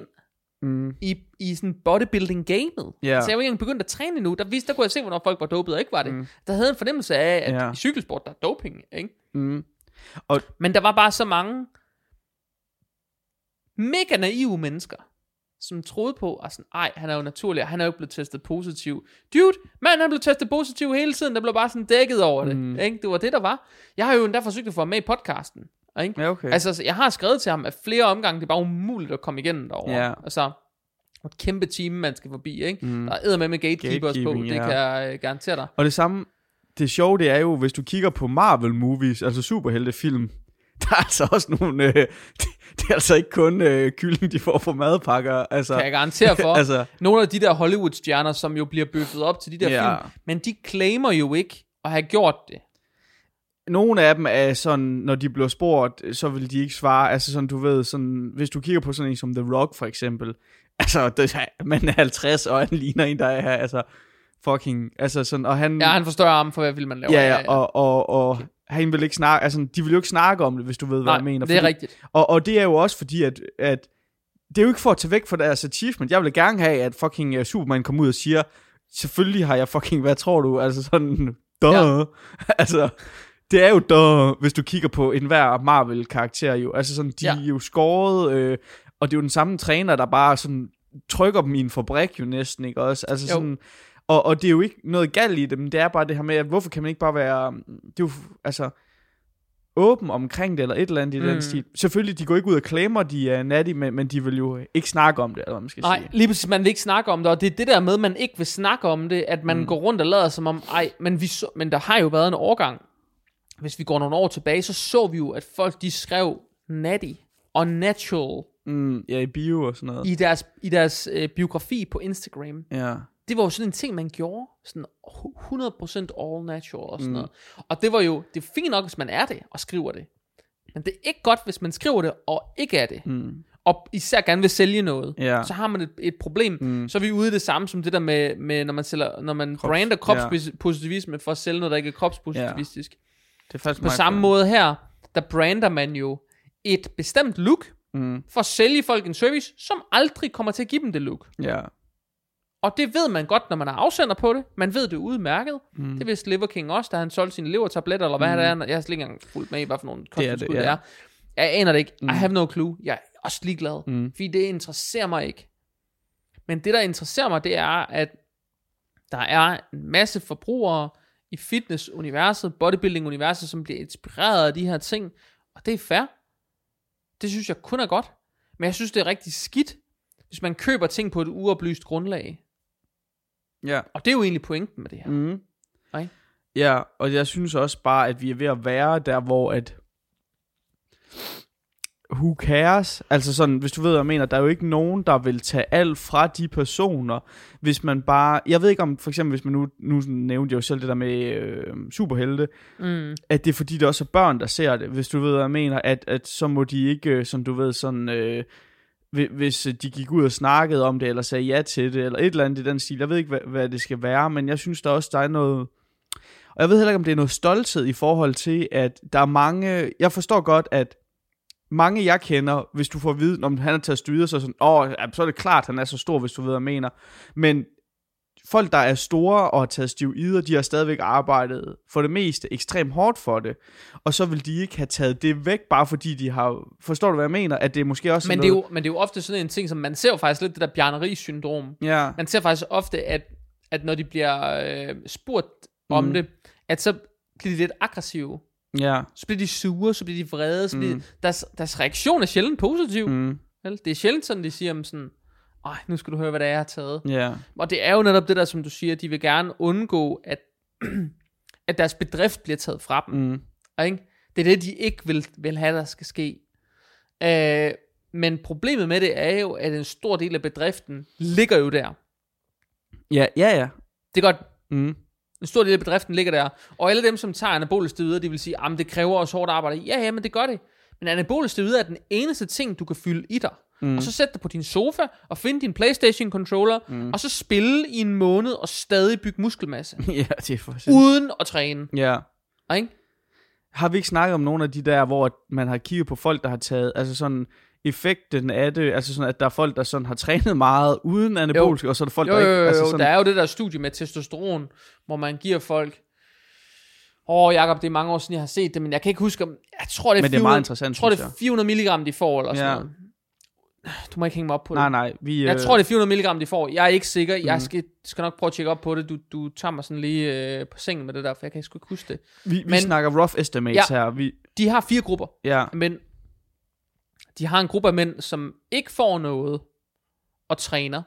Mm.
i, i sådan bodybuilding-gamet.
Ja.
Så jeg var ikke begyndt at træne endnu. Der, vidste, der kunne jeg se, hvornår folk var dopet og ikke var det.
Mm.
Der havde en fornemmelse af, at
Ja.
i cykelsport, der er doping, ikke?
Mm.
Men der var bare så mange mega naive mennesker, som troede på, at sådan, ej, han er jo naturlig, og han er jo blevet testet positiv. Dude, mand, han blev testet positiv hele tiden, der blev bare sådan dækket over det.
Mm.
Ikke? Det var det, der var. Jeg har jo endda forsøgt at få ham med i podcasten. Ikke?
Ja, okay.
Altså, jeg har skrevet til ham, at flere omgange, det er bare umuligt at komme igennem derovre.
Ja.
Altså, et kæmpe team, man skal forbi, ikke?
Mm.
Der er med med gatekeepers på, det
ja.
kan jeg øh, garantere dig.
Og det samme, det sjove det er jo, hvis du kigger på Marvel movies, altså superheltefilm, der er altså også nogle, øh, det, er altså ikke kun øh, kylling, de får på madpakker, altså,
Kan jeg garantere for.
altså,
Nogle af de der Hollywood-stjerner, som jo bliver bøffet op til de der
Ja.
film, men de claimer jo ikke at have gjort det.
nogle af dem er sådan, når de bliver spurgt, så vil de ikke svare, altså sådan, du ved, sådan, hvis du kigger på sådan en som The Rock for eksempel, altså, det, man er 50, og han ligner en, der er, altså, fucking, altså sådan, og han,
Ja, han forstørrer armen for, hvad vil man lave.
ja, ja, og, og, og han vil ikke snakke, altså, de vil jo ikke snakke om det, hvis du ved, hvad
Nej,
jeg mener.
det er
fordi-
rigtigt.
Og, og det er jo også fordi, at, at det er jo ikke for at tage væk fra deres achievement. Jeg vil gerne have, at fucking uh, Superman kommer ud og siger, selvfølgelig har jeg fucking, hvad tror du? Altså sådan, duh. Ja. altså, det er jo duh, hvis du kigger på enhver Marvel-karakter jo. Altså sådan, de
Ja.
ja. er jo skåret, øh, og det er jo den samme træner, der bare sådan trykker dem i en fabrik jo næsten, ikke også? Altså
Jo.
sådan, og, og det er jo ikke noget galt i det, men det er bare det her med, at hvorfor kan man ikke bare være, det er jo, altså, åben omkring det, eller et eller andet i mm.
Mm.
den stil. Selvfølgelig, de går ikke ud og claimer, de er natty, men, men de vil jo ikke snakke om det, eller man skal
Nej,
sige.
lige præcis, man vil ikke snakke om det, og det er det der med, at man ikke vil snakke om det, at man mm.
Mm.
går rundt og lader som om, ej, men, vi så, men der har jo været en overgang. Hvis vi går nogle år tilbage, så så vi jo, at folk de skrev natty og natural
Mm, ja, i bio og sådan noget.
i deres, i deres øh, biografi på Instagram.
Ja.
Det var jo sådan en ting, man gjorde. Sådan 100% all natural og sådan mm. Noget. Og det var jo, det er fint nok, hvis man er det og skriver det. Men det er ikke godt, hvis man skriver det og ikke er det.
Mm.
Og især gerne vil sælge noget.
Ja.
Så har man et, et problem.
Mm.
Så er vi ude i det samme som det der med, med når man, sælger, når man
Krops-
brander kropspositivisme for at sælge noget, der ikke er kropspositivistisk.
Det er faktisk
På samme
fair.
måde her, der brander man jo et bestemt look,
Mm.
for at sælge folk en service, som aldrig kommer til at give dem det look.
Ja.
Og det ved man godt, når man er afsender på det. Man ved det udmærket. Mm. Det vidste Liver King også, da han solgte sine levertabletter, eller hvad mm. det er. Jeg har slet ikke engang fulgt med i, hvad for nogle
det,
kosttilskud det,
ja.
er. Jeg aner det ikke. Mm. I have no clue. Jeg er også ligeglad. Mm. Fordi det interesserer mig ikke. Men det, der interesserer mig, det er, at der er en masse forbrugere i fitness-universet, bodybuilding-universet, som bliver inspireret af de her ting. Og det er fair. Det synes jeg kun er godt. Men jeg synes, det er rigtig skidt, hvis man køber ting på et uoplyst grundlag.
Ja.
Og det er jo egentlig pointen med det her.
Mm.
Nej.
Ja, og jeg synes også bare, at vi er ved at være der, hvor at who cares? Altså sådan, hvis du ved, hvad jeg mener, der er jo ikke nogen, der vil tage alt fra de personer, hvis man bare, jeg ved ikke om, for eksempel, hvis man nu, nu nævnte jeg jo selv det der med øh, superhelte,
Mm.
at det er fordi, det også er børn, der ser det, hvis du ved, hvad jeg mener, at, at så må de ikke, øh, som du ved, sådan, øh, hvis øh, de gik ud og snakkede om det, eller sagde ja til det, eller et eller andet i den stil, jeg ved ikke, hvad, hvad det skal være, men jeg synes der også, der er noget, og jeg ved heller ikke, om det er noget stolthed i forhold til, at der er mange, jeg forstår godt, at mange jeg kender, hvis du får at vide, om han er taget styret, så er sådan, åh, så er det klart, han er så stor, hvis du ved, hvad jeg mener. Men folk, der er store og har taget steroider, de har stadigvæk arbejdet for det meste ekstremt hårdt for det. Og så vil de ikke have taget det væk, bare fordi de har... Forstår du, hvad jeg mener? At det er måske også
Men, det er
noget...
jo, men det er jo ofte sådan en ting, som man ser jo faktisk lidt det der bjerneri-syndrom.
Ja,
Man ser faktisk ofte, at, at når de bliver øh, spurgt om
Mhm.
det, at så bliver de lidt aggressive.
ja.
Så bliver de sure, så bliver de vrede, så bliver
Mm.
deres, deres reaktion er sjældent positiv. Mm.
Mm,
Vel? Det er sjældent sådan, de siger om sådan, ej, nu skal du høre, hvad det er, jeg har taget.
ja.
Og det er jo netop det der, som du siger, de vil gerne undgå, at, at deres bedrift bliver taget fra dem.
Mm,
Ikke? Det er det, de ikke vil, vil have, der skal ske. Øh, men problemet med det er jo, at en stor del af bedriften ligger jo der.
Ja, ja, ja.
Det er godt,
Mm.
en stor del af bedriften ligger der. Og alle dem, som tager anaboliske de vil sige, at det kræver også hårdt arbejde. Ja, ja, men det gør det. Men anaboliske er den eneste ting, du kan fylde i dig. Mm. Og så sæt dig på din sofa, og find din Playstation controller, mm. og så spille i en måned, og stadig bygge muskelmasse.
ja, det er for sindssygt.
uden at træne.
Ja.
Ikke?
Har vi ikke snakket om nogle af de der, hvor man har kigget på folk, der har taget, altså sådan effekten af det, altså sådan, at der er folk, der sådan har trænet meget uden anabolisk, og så er der folk,
Jo,
der
jo,
ikke,
jo,
altså
jo.
sådan,
der er jo det der studie med testosteron, hvor man giver folk... Åh, oh, Jacob, det er mange år siden, jeg har set det, men jeg kan ikke huske, om... Jeg tror, det er,
Men det er
400,
meget interessant,
jeg tror, det er 400 milligram, de får, eller sådan
Ja.
noget. Du må ikke hænge mig op på det.
nej, nej, vi,
Jeg
øh,
tror, det er 400 milligram, de får. Jeg er ikke sikker. Jeg
Mhm.
skal, skal nok prøve at tjekke op på det. Du, du tager mig sådan lige øh, på sengen med det der, for jeg kan sgu ikke huske det.
vi, vi
men-
snakker rough estimates her, vi,
De har fire grupper,
ja,
men de har en gruppe af mænd, som ikke får noget og træner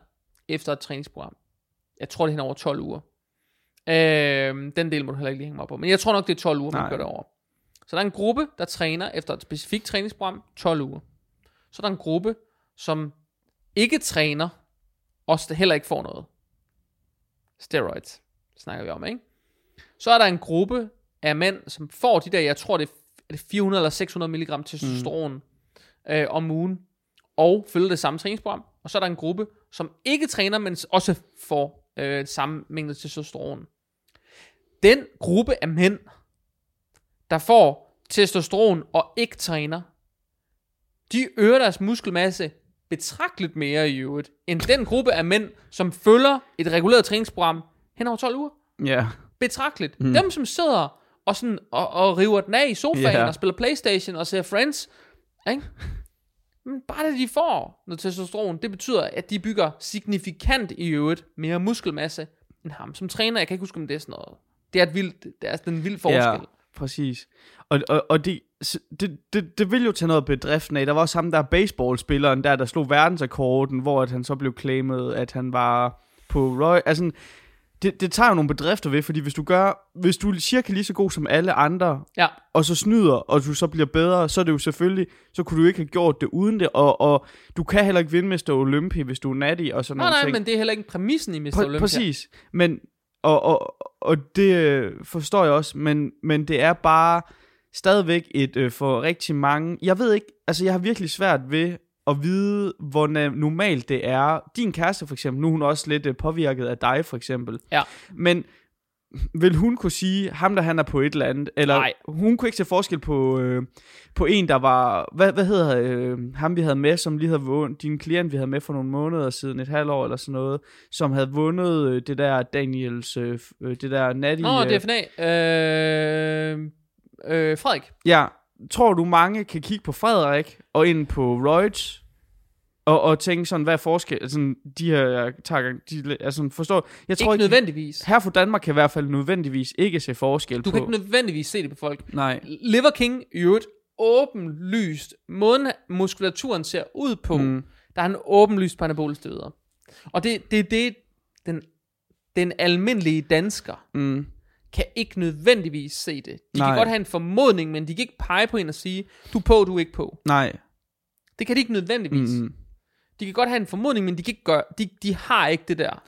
efter et træningsprogram. Jeg tror, det er hen over 12 uger. Øh, den del må du heller ikke lige hænge mig op på. Men jeg tror nok, det er 12 uger, man
Nej.
gør det over. Så der er en gruppe, der træner efter et specifikt træningsprogram 12 uger. Så er der en gruppe, som ikke træner, og heller ikke får noget. Steroids snakker vi om, ikke? Så er der en gruppe af mænd, som får de der, jeg tror det er, er det 400 eller 600 mg testosteron mm. øh, om ugen, og følger det samme træningsprogram. Og så er der en gruppe, som ikke træner, men også får øh, samme mængde testosteron. Den gruppe af mænd, der får testosteron og ikke træner, de øger deres muskelmasse betragteligt mere i øvrigt, end den gruppe af mænd, som følger et reguleret træningsprogram hen over 12 uger.
ja,
Betragteligt. Mm. Dem, som sidder og, sådan, og, og river den af i sofaen
Ja.
og spiller Playstation og ser Friends, ikke? Men bare det, de får noget testosteron, det betyder, at de bygger signifikant i øvrigt mere muskelmasse end ham. Som træner, jeg kan ikke huske, om det er sådan noget. Det er, et vildt, det er sådan en vild forskel.
ja, præcis. Og, og, og det, det, det, det vil jo tage noget bedriften af. Der var også ham der baseballspilleren der, der slog verdensrekorden, hvor at han så blev claimet, at han var på Roy. Altså, det, det tager jo nogle bedrifter ved, fordi hvis du gør, hvis du er cirka lige så god som alle andre,
Ja.
og så snyder, og du så bliver bedre, så er det jo selvfølgelig, så kunne du ikke have gjort det uden det, og, og du kan heller ikke vinde Mr. Olympia, hvis du er natty og sådan
Nej,
nogle
nej,
ting.
men det er heller ikke præmissen i Mr.
Præ-
Olympia.
Præcis. Men, og, og, og det øh, forstår jeg også, men, men det er bare stadigvæk et øh, for rigtig mange... Jeg ved ikke, altså jeg har virkelig svært ved at vide, hvor normalt det er. Din kæreste for eksempel, nu er hun også lidt øh, påvirket af dig for eksempel.
Ja.
Men vil hun kunne sige, ham der han er på et eller andet, eller
Nej.
hun kunne ikke se forskel på, øh, på en, der var, hvad, hvad hedder øh, ham vi havde med, som lige havde vundet, din klient vi havde med for nogle måneder siden, et halvt år eller sådan noget, som havde vundet øh, det der Daniels, øh, øh, det der natty.
Nå,
øh,
DFNA. Øh, øh, Frederik.
Ja, tror du mange kan kigge på Frederik og ind på Reuters, og, og tænke sådan, hvad er forskel, altså, de her tager, de, altså, forstår, jeg tror
Ikke
ikke,
nødvendigvis.
her for Danmark kan i hvert fald nødvendigvis ikke se forskel
Du
på.
kan ikke nødvendigvis se det på folk.
Nej.
Liver King i øvrigt åbenlyst, måden muskulaturen ser ud på, mm. der er han åbenlyst steroider. Og det, det er det, den, den almindelige dansker
Mm.
Kan ikke nødvendigvis se det. De
Nej.
kan godt have en formodning, men de kan ikke pege på en og sige, du er på, du er ikke på.
Nej.
Det kan de ikke nødvendigvis. Mm. De kan godt have en formodning, men de, kan ikke gøre, de, de har ikke det der.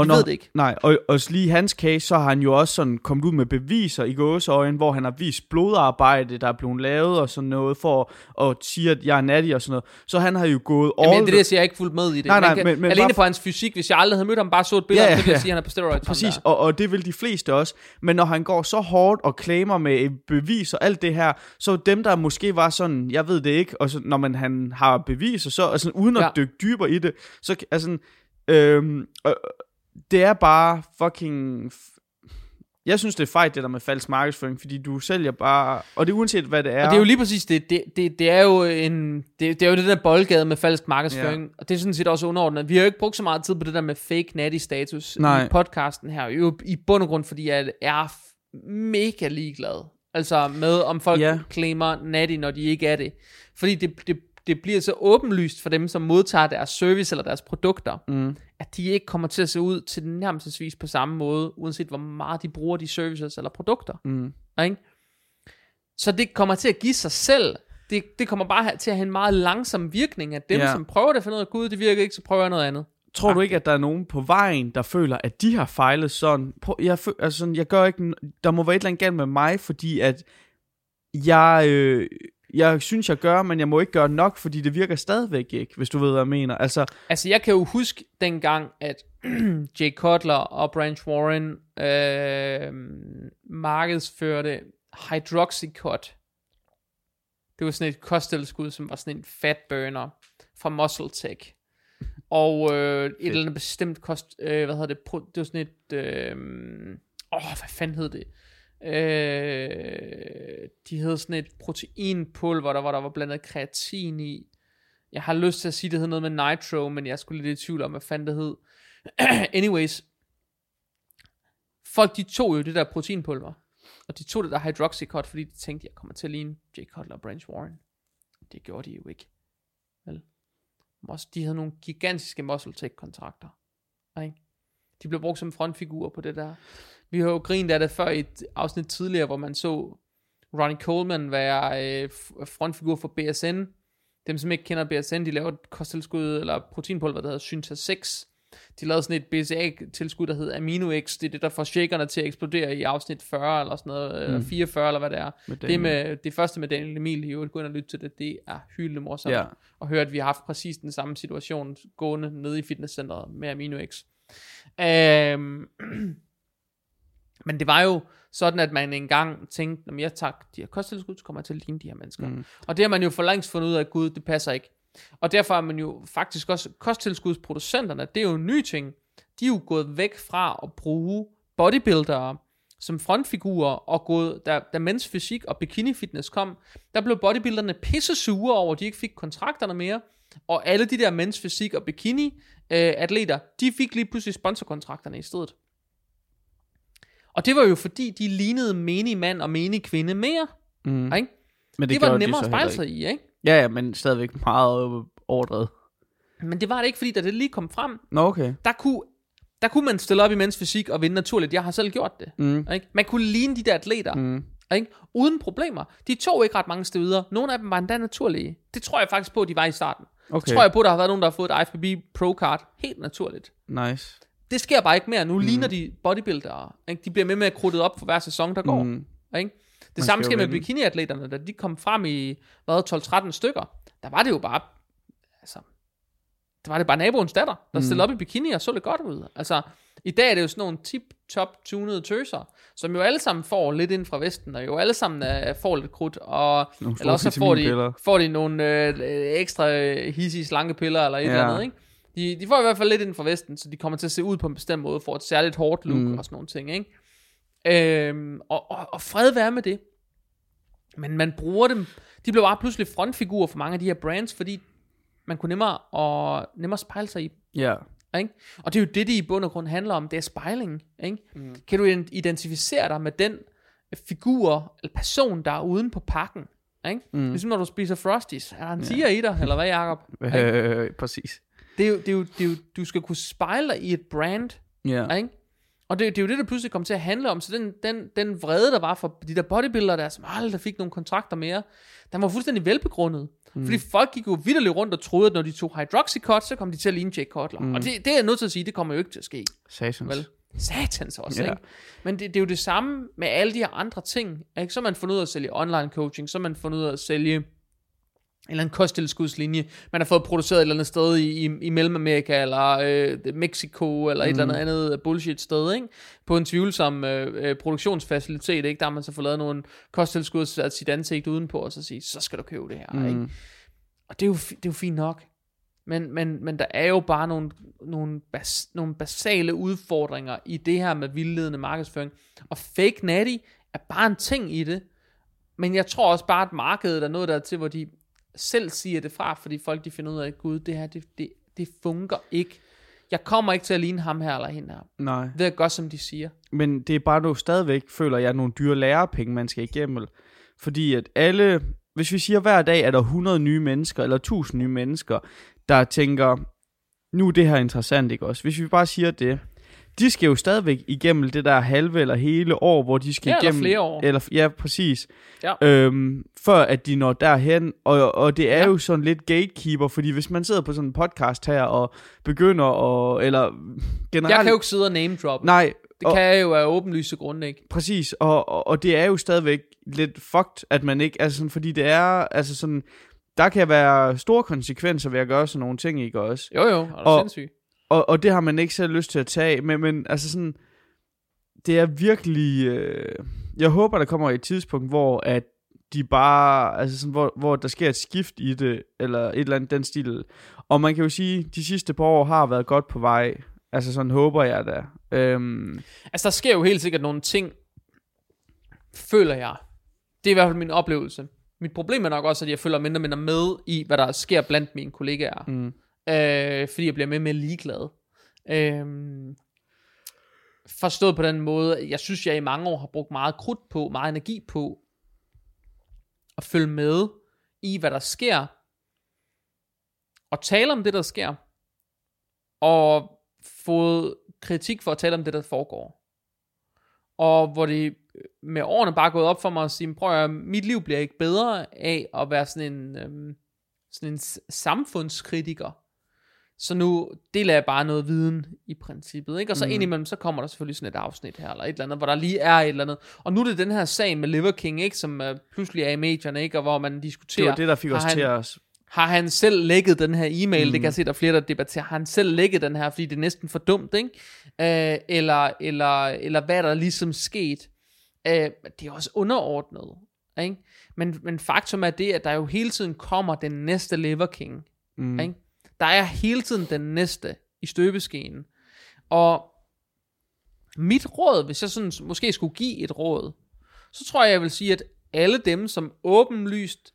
Og når,
ved det ikke.
Nej, og, og lige i hans case, så har han jo også sådan kommet ud med beviser i gåseøjen, hvor han har vist blodarbejde, der er blevet lavet og sådan noget, for at sige, at jeg er natty og sådan noget. Så han har jo gået all
Jamen, det er det, jeg siger, jeg ikke fuldt med i det.
Nej,
Man
nej,
kan,
men- men
alene
bare-
på hans fysik, hvis jeg aldrig havde mødt ham, bare så et billede,
Ja,
ja, så ville jeg
ja.
sige, at han er på steroids.
Præcis, og, og det vil de fleste også. Men når han går så hårdt og claimer med bevis og alt det her, så dem, der måske var sådan, jeg ved det ikke, og så, når man han har beviser, så altså, uden at
Ja.
dykke dybere i det, så altså, øhm, øh, det er bare fucking... Jeg synes, det er fejt, det der med falsk markedsføring, fordi du sælger bare... Og det er uanset, hvad det er.
Og det er jo lige præcis det. Det, det, det er jo en, det, det er jo det der boldgade med falsk markedsføring. Ja. Og det er sådan set også underordnet. Vi har jo ikke brugt så meget tid på det der med fake natty status
Nej.
i podcasten her. Jo i bund og grund, fordi jeg er mega ligeglad. Altså med, om folk
ja.
claimer natty, når de ikke er det. Fordi det, det, det bliver så åbenlyst for dem, som modtager deres service eller deres produkter,
Mm.
at de ikke kommer til at se ud til nærmest på samme måde, uanset hvor meget de bruger de services eller produkter.
Mm.
Ikke? Så det kommer til at give sig selv. Det, det kommer bare til at have en meget langsom virkning, at dem,
Ja.
som prøver det, at finde ud af, gud, det virker ikke, så prøver jeg noget andet.
Tror du ikke, at der er nogen på vejen, der føler, at de har fejlet sådan? Jeg, fø- altså jeg gør ikke, der må være et eller andet galt med mig, fordi at jeg, øh, jeg synes, jeg gør, men jeg må ikke gøre nok, fordi det virker stadigvæk ikke, hvis du ved, hvad jeg mener. Altså,
Altså, jeg kan jo huske dengang, at Jay Cutler og Branch Warren øh, markedsførte Hydroxycut. Det var sådan et kosttilskud, som var sådan en fat burner fra Muscle Tech. Og øh, et eller andet bestemt kost, øh, hvad hedder det, pro, det var sådan et, øh, åh, hvad fanden hed det? Øh, de hed sådan et proteinpulver, der, hvor der var blandet kreatin i. Jeg har lyst til at sige, det hed noget med nitro, men jeg skulle lidt i tvivl om, hvad fanden det hed. Anyways. Folk, de tog jo det der proteinpulver. Og de tog det der hydroxycut, fordi de tænkte, jeg kommer til at ligne Jay Cutler og Branch Warren. Det gjorde de jo ikke. Vel? De havde nogle gigantiske muscle tech kontrakter. Ikke? De blev brugt som frontfigurer på det der. Vi har jo grint af det før i et afsnit tidligere, hvor man så Ronnie Coleman være øh, frontfigur for BSN. Dem, som ikke kender BSN, de laver et kosttilskud eller proteinpulver, der hedder Synta 6. De lavede sådan et BCA-tilskud, der hedder Amino X. Det er det, der får shakerne til at eksplodere i afsnit 40 eller sådan noget, eller
Mm.
44 eller hvad det er.
med
Det, med, det første med Daniel Emil, i øvrigt, gå ind og lytte til det, det er hyldende morsomt.
Ja.
Og høre, at vi har haft præcis den samme situation gående nede i fitnesscenteret med Amino X. Øhm, men det var jo sådan, at man engang tænkte, når jeg tager de her kosttilskud, så kommer jeg til at ligne de her mennesker.
Mm.
Og det har man jo for længst fundet ud af, at gud, det passer ikke. Og derfor er man jo faktisk også, kosttilskudsproducenterne, det er jo en ny ting. De er jo gået væk fra at bruge bodybuildere som frontfigurer, og gået, da, da mens fysik og bikini fitness kom, der blev bodybuilderne pisse sure over, at de ikke fik kontrakterne mere, og alle de der mens fysik og bikini øh, atleter, de fik lige pludselig sponsorkontrakterne i stedet. Og det var jo fordi, de lignede menig mand og menig kvinde mere,
Mm.
ikke?
Men
Det, det var
gjorde de
nemmere at spejle sig i, ikke?
Ja, ja, men stadigvæk meget overdrevet.
Men det var det ikke, fordi da det lige kom frem,
Nå, okay.
der kunne, der kunne man stille op i mens fysik og vinde naturligt. Jeg har selv gjort det.
Mm.
Ikke? Man kunne ligne de der atleter, mm. Ikke? uden problemer. De tog ikke ret mange steder. Nogle af dem var endda naturlige. Det tror jeg faktisk på, at de var i starten.
Okay,
Okay. Tror jeg på, at der har været nogen, der har fået et IFBB Pro Card helt naturligt.
nice.
Det sker bare ikke mere. Nu mm. ligner de bodybuildere. Ikke? De bliver med med at krudtet op for hver sæson, der går. Mm. Ikke? Det
Man
samme sker med bikiniatleterne, da de kom frem i hvad, 12-13 stykker. Der var det jo bare, altså, der var det bare naboens datter, der
Mm.
stillede op i bikini og så lidt godt ud. Altså, i dag er det jo sådan nogle tip-top tunede tøser, som jo alle sammen får lidt ind fra Vesten, og jo alle sammen uh, får lidt krudt, og
Nogle
eller også så får de, får de nogle øh, ekstra øh, hissige slankepiller eller et
Ja.
eller andet, ikke? De, de får i hvert fald lidt ind fra Vesten, så de kommer til at se ud på en bestemt måde, får et særligt hårdt look
Mm.
og sådan nogle ting, ikke? Øhm, og, og, og fred være med det. Men man bruger dem, de blev bare pludselig frontfigurer for mange af de her brands, fordi man kunne nemmere, og, nemmere spejle sig i
Ja.
ikke? Og det er jo det, det i bund og grund handler om, det er spejling. Ikke? Mm. Kan du ident- identificere dig med den figur eller person, der er uden på pakken? Ikke?
Mm.
Ligesom når du spiser Frosties. Er der en tiger i dig, eller hvad, Jacob?
Øh, præcis.
Det er, jo, det, er jo, det er jo, du skal kunne spejle dig i et brand,
Ja.
ikke? Og det, det er jo det, der pludselig kom til at handle om. Så den, den, den vrede, der var for de der bodybuildere der, som aldrig fik nogle kontrakter mere, den var fuldstændig velbegrundet. Mm. Fordi folk gik jo vidderligt rundt og troede, at når de tog hydroxycut, så kom de til at ligne Jake Cutler. Mm. Og det, det er jeg nødt til at sige, det kommer jo ikke til at ske.
Satans.
Vel? Satans også,
ja.
ikke? Men det, det er jo det samme med alle de her andre ting. Ikke? Så man fundet ud af at sælge online coaching, så man fundet ud af at sælge eller anden kosttilskudslinje, man har fået produceret et eller andet sted i, i, i Mellemamerika, eller øh, Mexico, eller et eller andet andet bullshit sted, ikke? På en tvivlsom øh, øh, produktionsfacilitet, ikke? Der har man så fået lavet nogle kosttilskud, sat sit ansigt udenpå, og så sige, så skal du købe det her, mm. ikke? Og det er jo, det er jo fint nok. Men, men, men der er jo bare nogle, nogle, bas, nogle basale udfordringer i det her med vildledende markedsføring. Og fake natty er bare en ting i det. Men jeg tror også bare, at markedet er noget der til, hvor de selv siger det fra, fordi folk de finder ud af, at gud, det her, det, det, det fungerer ikke. Jeg kommer ikke til at ligne ham her eller hende her.
Nej.
Ved at gøre, som de siger.
Men det er bare nu stadigvæk, føler jeg, nogle dyre lærepenge, man skal igennem. Fordi at alle, hvis vi siger hver dag, er der 100 nye mennesker, eller 1000 nye mennesker, der tænker, nu er det her interessant, ikke også? Hvis vi bare siger det, de skal jo stadigvæk igennem det der halve eller hele år, hvor de skal
Ja, eller
igennem...
flere år.
Eller, ja, præcis.
Ja.
Øhm, før at de når derhen, og, og det er
Ja.
jo sådan lidt gatekeeper, fordi hvis man sidder på sådan en podcast her, og begynder at... Eller generelt...
Jeg kan jo ikke sidde og name drop.
Nej,
Det
og,
kan jeg jo af åbenlyse grunde ikke.
præcis, og, og, og det er jo stadigvæk lidt fucked, at man ikke... Altså sådan, fordi det er... Altså sådan... Der kan være store konsekvenser ved at gøre sådan nogle ting, ikke også?
Jo jo, er
Og-
sindssyg.
Og, og det har man ikke selv lyst til at tage, men, men altså sådan, det er virkelig, øh, jeg håber der kommer et tidspunkt, hvor at de bare, altså sådan, hvor, hvor der sker et skift i det, eller et eller andet den stil. Og man kan jo sige, de sidste par år har været godt på vej, altså sådan håber jeg da. Øhm,
Altså, der sker jo helt sikkert nogle ting, føler jeg. Det er i hvert fald min oplevelse. Mit problem er nok også, at jeg følger mindre og mindre med i, hvad der sker blandt mine kollegaer.
mm,
Øh, fordi jeg bliver med med ligeglad. Øh, forstået på den måde, jeg synes, jeg i mange år har brugt meget krudt på, meget energi på, at følge med i, hvad der sker, og tale om det, der sker, og fået kritik for at tale om det, der foregår. Og hvor det med årene bare er gået op for mig at sige, prøv at høre, mit liv bliver ikke bedre af at være sådan en, øhm, sådan en samfundskritiker. Så nu deler jeg bare noget viden i princippet, ikke? Og så mm. indimellem, så kommer der selvfølgelig sådan et afsnit her, eller et eller andet, hvor der lige er et eller andet. Og nu er det den her sag med Liver King, ikke? Som uh, pludselig er i medierne, ikke? Og hvor man
det
diskuterer,
var det, der fik os
han-
til at...
har han selv lækket den her e-mail? Mm.
Mm.
Det kan jeg se, der er flere, der debatterer. Har han selv lækket den her, fordi det er næsten for dumt, ikke? Øh, eller, eller, eller hvad er der ligesom sket? Øh, det er også underordnet, ikke? Men, men faktum er det, at der jo hele tiden kommer den næste Liver King.
Mm,
Ikke? Der er hele tiden den næste i støbeskeen. Og mit råd, hvis jeg sådan måske skulle give et råd, så tror jeg, jeg vil sige, at alle dem, som åbenlyst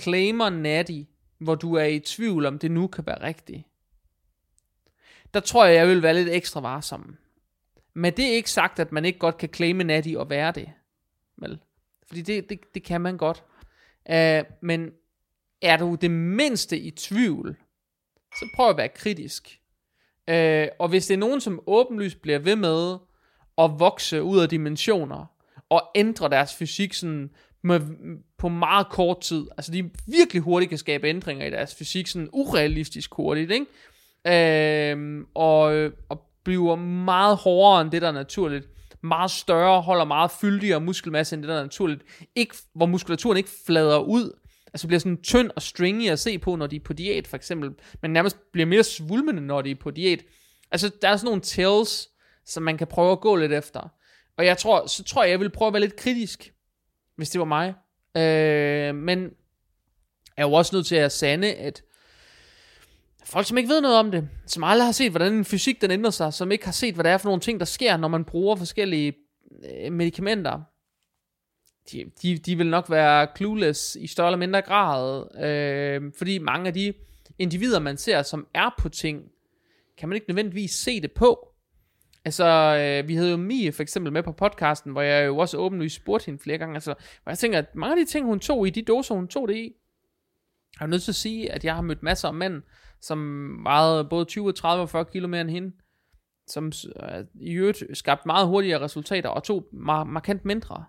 claimer natty, hvor du er i tvivl om det nu kan være rigtigt, der tror jeg, jeg vil være lidt ekstra varsom. Men det er ikke sagt, at man ikke godt kan claime natty og være det. Vel? Fordi det, det, det kan man godt. Uh, men er du det mindste i tvivl, så prøv at være kritisk. Øh, og hvis det er nogen, som åbenlyst bliver ved med at vokse ud af dimensioner, og ændre deres fysik sådan med, på meget kort tid, altså de virkelig hurtigt kan skabe ændringer i deres fysik, sådan urealistisk hurtigt, ikke? Øh, og, og bliver meget hårdere end det, der er naturligt, meget større, holder meget fyldigere muskelmasse end det, der er naturligt, ikke, hvor muskulaturen ikke flader ud, altså bliver sådan tynd og stringy at se på, når de er på diæt, for eksempel, men nærmest bliver mere svulmende, når de er på diæt. Altså, der er sådan nogle tells, som man kan prøve at gå lidt efter. Og jeg tror, så tror jeg, jeg ville prøve at være lidt kritisk, hvis det var mig. Øh, men jeg er jo også nødt til at sande, at folk, som ikke ved noget om det, som aldrig har set, hvordan en fysik den ændrer sig, som ikke har set, hvad der er for nogle ting, der sker, når man bruger forskellige øh, medicamenter, de, de, de vil nok være clueless i større eller mindre grad, øh, fordi mange af de individer, man ser, som er på ting, kan man ikke nødvendigvis se det på. Altså, øh, vi havde jo Mie for eksempel med på podcasten, hvor jeg jo også åbenlyst spurgte hende flere gange, altså, hvor jeg tænker, at mange af de ting, hun tog i, de doser, hun tog det i, jeg er nødt til at sige, at jeg har mødt masser af mænd, som vejede både 20, 30 og 40 kilo mere end hende, som øh, i øvrigt skabte meget hurtigere resultater, og tog mar- markant mindre.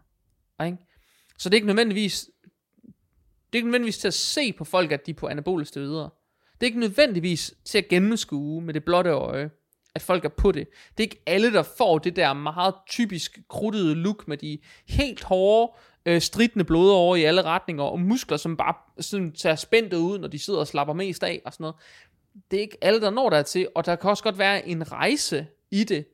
Ikke? Så det er ikke nødvendigvis det er ikke nødvendigvis til at se på folk, at de er på anabole steroider. Det er ikke nødvendigvis til at gennemskue med det blotte øje, at folk er på det. Det er ikke alle, der får det der meget typisk kruttede look med de helt hårde, øh, stridende blodårer i alle retninger, og muskler, som bare sådan tager spændte ud, når de sidder og slapper mest af, og sådan noget. Det er ikke alle, der når der til, og der kan også godt være en rejse i det,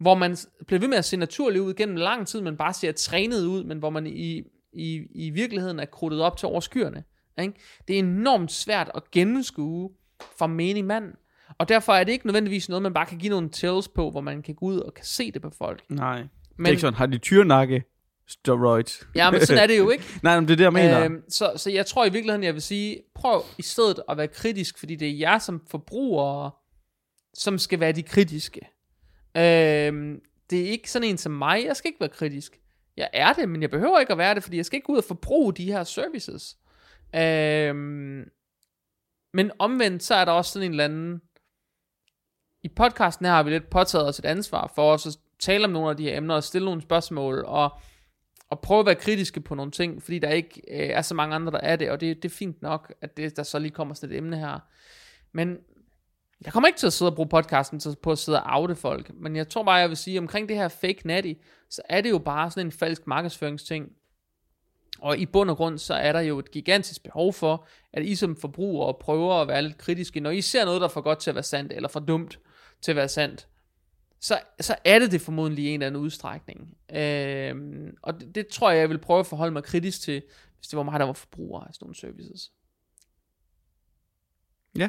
hvor man bliver ved med at se naturlig ud gennem lang tid, men bare ser trænet ud, men hvor man i, i, i virkeligheden er krudtet op til over skyerne. Ikke? Det er enormt svært at gennemskue for menig mand, og derfor er det ikke nødvendigvis noget, man bare kan give nogle tells på, hvor man kan gå ud og kan se det på folk.
Nej. Men,
Men,
det er ikke sådan, har de tyrnakke? Steroids.
ja, men sådan er det jo ikke.
Nej, men det er det, jeg mener.
Øhm, så, så jeg tror i virkeligheden, jeg vil sige, prøv i stedet at være kritisk, fordi det er jer som forbrugere, som skal være de kritiske. Øhm, det er ikke sådan en som mig, jeg skal ikke være kritisk. Jeg er det, men jeg behøver ikke at være det, fordi jeg skal ikke ud og forbruge de her services. Øhm, men omvendt, så er der også sådan en eller anden i podcasten her har vi lidt påtaget os et ansvar for os at tale om nogle af de her emner og stille nogle spørgsmål og, og prøve at være kritiske på nogle ting, fordi der ikke øh, er så mange andre, der er det, og det, det er fint nok, at det, der så lige kommer sådan et emne her. Men jeg kommer ikke til at sidde og bruge podcasten til, på at sidde og oute folk, men jeg tror bare, jeg vil sige, omkring det her fake natty, så er det jo bare sådan en falsk markedsføringsting. Og i bund og grund, så er der jo et gigantisk behov for, at I som forbrugere prøver at være lidt kritiske, når I ser noget, der er for godt til at være sandt, eller for dumt til at være sandt, så, så er det det formodentlig i en eller anden udstrækning. Øhm, og det, det tror jeg, jeg vil prøve at forholde mig kritisk til, hvis det var mig, der var forbruger af sådan nogle services.
Ja.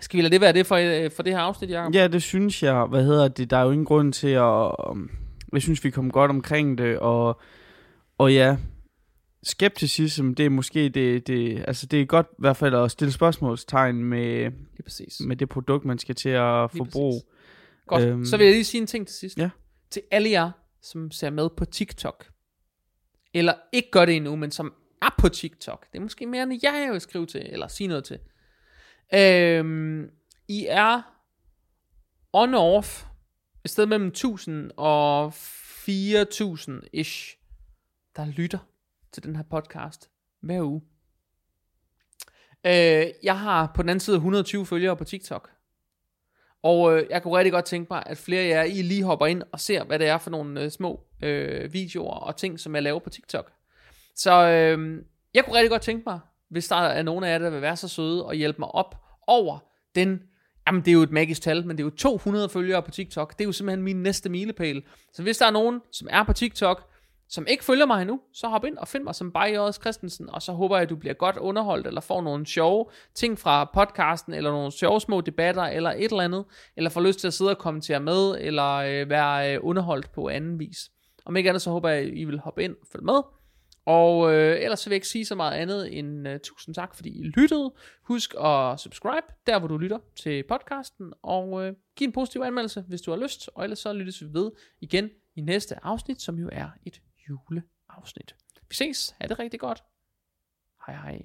Skal vi lade det være det for, øh, for det her afsnit, Jacob?
Ja, det synes jeg. Hvad hedder det? Der er jo ingen grund til at... Um, jeg synes, vi kom godt omkring det, og, og ja, skepticism, det er måske det, det, altså det er godt i hvert fald at stille spørgsmålstegn med,
Lige præcis.
med det produkt, man skal til at forbruge.
Godt, øhm, så vil jeg lige sige en ting til sidst.
ja.
Til alle jer, som ser med på TikTok, eller ikke gør det endnu, men som er på TikTok. Det er måske mere, end jeg vil skrive til, eller sige noget til. Øhm, I er on-off et sted mellem 1000 og 4000 ish, der lytter til den her podcast hver uge. Øh, jeg har på den anden side 120 følgere på TikTok. Og øh, jeg kunne rigtig godt tænke mig, at flere af jer I lige hopper ind og ser, hvad det er for nogle øh, små øh, videoer og ting, som jeg laver på TikTok. Så øh, jeg kunne rigtig godt tænke mig, hvis der er nogen af jer, der vil være så søde og hjælpe mig op over den, jamen det er jo et magisk tal, men det er jo 200 følgere på TikTok. Det er jo simpelthen min næste milepæl. Så hvis der er nogen, som er på TikTok, som ikke følger mig endnu, så hop ind og find mig som Bajer Christensen, og så håber jeg, at du bliver godt underholdt, eller får nogle sjove ting fra podcasten, eller nogle sjove små debatter, eller et eller andet, eller får lyst til at sidde og kommentere med, eller øh, være øh, underholdt på anden vis. Om ikke andet, så håber jeg, at I vil hoppe ind og følge med. Og øh, ellers så vil jeg ikke sige så meget andet end øh, tusind tak, fordi I lyttede. Husk at subscribe, der hvor du lytter til podcasten, og øh, giv en positiv anmeldelse, hvis du har lyst. Og ellers så lyttes vi ved igen i næste afsnit, som jo er et juleafsnit. Vi ses. Ha' det rigtig godt. Hej hej.